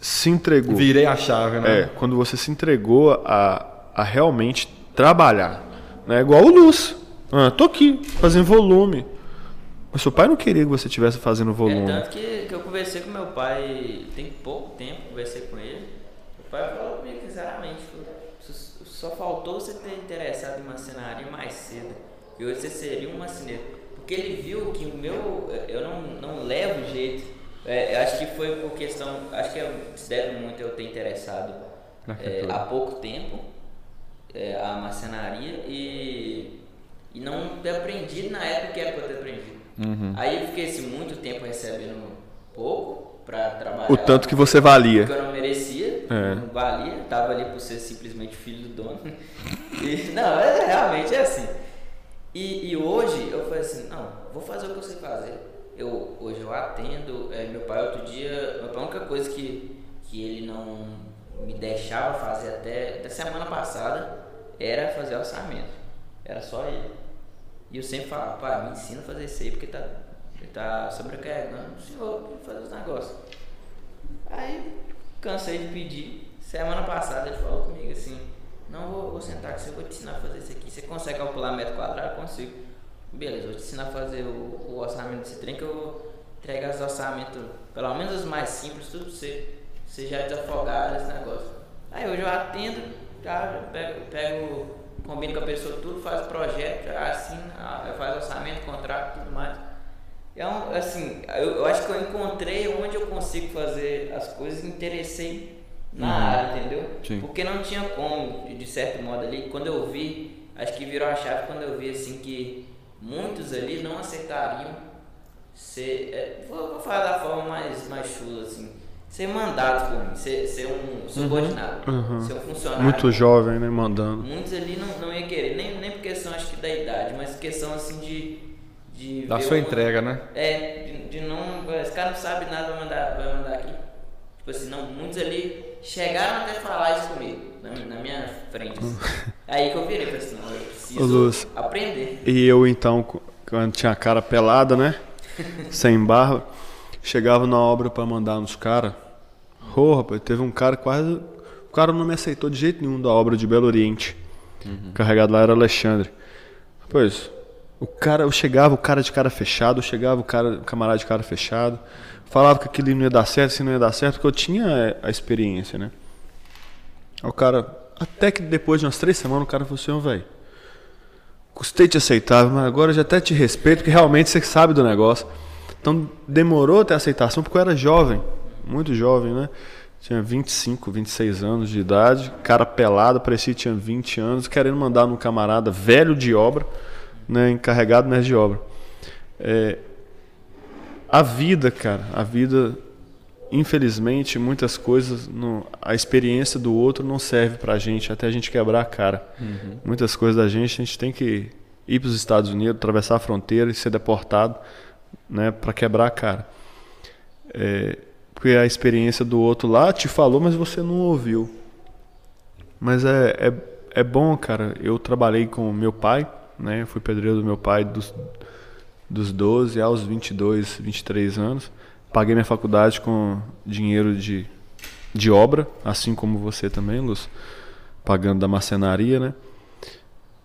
se entregou, Virei a chave, né? é, quando você se entregou a, a realmente trabalhar, né? Igual o Luz. Ah, tô aqui, fazendo volume. Mas seu pai não queria que você estivesse fazendo É volume. tanto que, que eu conversei com meu pai, tem pouco tempo, conversei com ele. O pai falou comigo, sinceramente, "Só- faltou você ter interessado em marcenaria mais cedo. E hoje você seria um marceneiro. Porque ele viu que o meu, eu não, não levo jeito. É, acho que foi por questão, acho que eu- se deve muito eu ter interessado é, há pouco tempo é, a marcenaria e, e não ter aprendido na época que era eu ter aprendido. Uhum. Aí eu fiquei assim, muito tempo recebendo pouco pra trabalhar. O tanto que você valia. que eu não merecia, É. não valia, tava ali por ser simplesmente filho do dono. E, não, é, realmente é assim. E, e hoje eu falei assim, não, vou fazer o que eu sei fazer. Eu, hoje eu atendo, é, meu pai outro dia, meu pai a única coisa que, que ele não me deixava fazer até, até semana passada era fazer orçamento. Era só ele. E eu sempre falava, pai, me ensina a fazer isso aí, porque tá, tá sobrecarregando o senhor pra fazer os negócios. Aí cansei de pedir. Semana passada ele falou comigo assim, não vou, vou sentar com você, eu vou te ensinar a fazer isso aqui. Você consegue calcular metro quadrado? Consigo. Beleza, vou te ensinar a fazer o, o orçamento desse trem que eu vou entregar os orçamentos, pelo menos os mais simples, tudo pra você. Você já desafogar esse negócio. Aí hoje eu atendo, já, já pego, pego, combino com a pessoa tudo, faz o projeto, assina, faz orçamento, contrato, tudo mais. Um, assim, eu, eu acho que eu encontrei onde eu consigo fazer as coisas e interessei na área, entendeu? Sim. Porque não tinha como, de certo modo ali, quando eu vi, acho que virou a chave quando eu vi assim que muitos ali não aceitariam ser, é, vou, vou falar da forma mais, mais chula assim, ser mandado por mim, ser, ser um subordinado, Uhum. ser um funcionário. Muito jovem, né? Mandando. Muitos ali não, não ia querer, nem, nem por questão acho que da idade, mas questão assim de. de Da sua uma- entrega, né? É, de, de não. Esse cara não sabe nada, vai mandar, vai mandar aqui. Tipo assim, não, muitos ali chegaram até falar isso comigo, na, minha- na minha frente. assim. Aí que eu virei, falei assim, não, eu preciso Luz. aprender. E eu então, quando tinha a cara pelada, né? Sem barba, chegava na obra pra mandar nos caras. Ô, rapaz, teve um cara quase. O cara não me aceitou de jeito nenhum da obra de Belo Oriente. O carregado lá era Alexandre. Pois, o cara, eu chegava, o cara de cara fechado, eu chegava, o cara, o camarada de cara fechado. Falava que aquilo não ia dar certo, se não ia dar certo, porque eu tinha a experiência, né? Aí o cara, até que depois de umas três semanas, o cara falou assim, ô, velho. Custei te aceitar, mas agora eu já até te respeito, porque realmente você sabe do negócio. Então demorou até a aceitação, porque eu era jovem, muito jovem, né? Tinha 25, 26 anos de idade, cara pelado, parecia que tinha 20 anos, querendo mandar num camarada velho de obra, né? Encarregado mestre de obra. É, a vida, cara, a vida, infelizmente, muitas coisas, não- a experiência do outro não serve pra gente até a gente quebrar a cara. Muitas coisas da gente, a gente tem que ir para os Estados Unidos, atravessar a fronteira e ser deportado, né, para quebrar a cara. É, porque a experiência do outro lá te falou, mas você não ouviu. Mas é, é, é bom, cara. Eu trabalhei com meu pai, né? Fui pedreiro do meu pai dos, dos 12 aos 22, 23 anos. Paguei minha faculdade com dinheiro de, de obra, assim como você também, Luz. Pagando da marcenaria, né?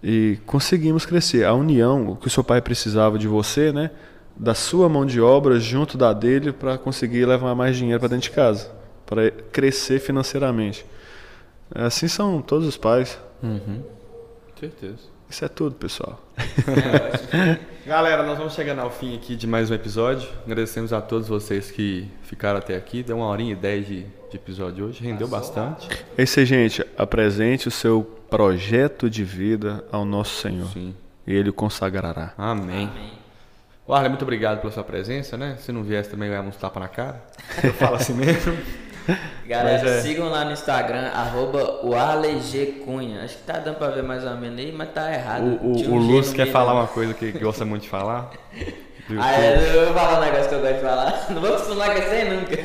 E conseguimos crescer. A união, o que o seu pai precisava de você, né? Da sua mão de obra junto da dele para conseguir levar mais dinheiro para dentro de casa, para crescer financeiramente. Assim são todos os pais. Certeza. Isso é tudo, pessoal. Galera, nós vamos chegando ao fim aqui de mais um episódio. Agradecemos a todos vocês que ficaram até aqui. Deu uma horinha e dez de, de episódio hoje, rendeu bastante. É isso aí, gente. Apresente o seu projeto de vida ao nosso Senhor. Sim. E Ele o consagrará. Amém. Amém. Warley, muito obrigado pela sua presença, né? Se não viesse também, vai uns tapa na cara. Eu falo assim mesmo. Galera, é. sigam lá no Instagram, arroba o Arley G Cunha. Acho que tá dando pra ver mais ou menos aí, mas tá errado. O, o, o um G Lúcio quer meio, falar uma coisa que, gosta muito de falar. Ah, é, eu vou falar um negócio que eu gosto de falar. Não vou acostumar com aí nunca.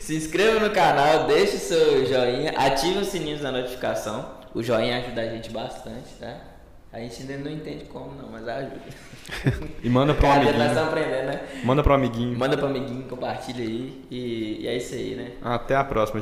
Se inscreva no canal, deixe o seu joinha, ative o sininho da notificação. O joinha ajuda a gente bastante, tá? A gente ainda não entende como não, mas ajuda. E manda para um dia amiguinho. nós estamos aprendendo, né? Manda para um amiguinho. Manda pro amiguinho, compartilha aí. E, e é isso aí, né? Até a próxima.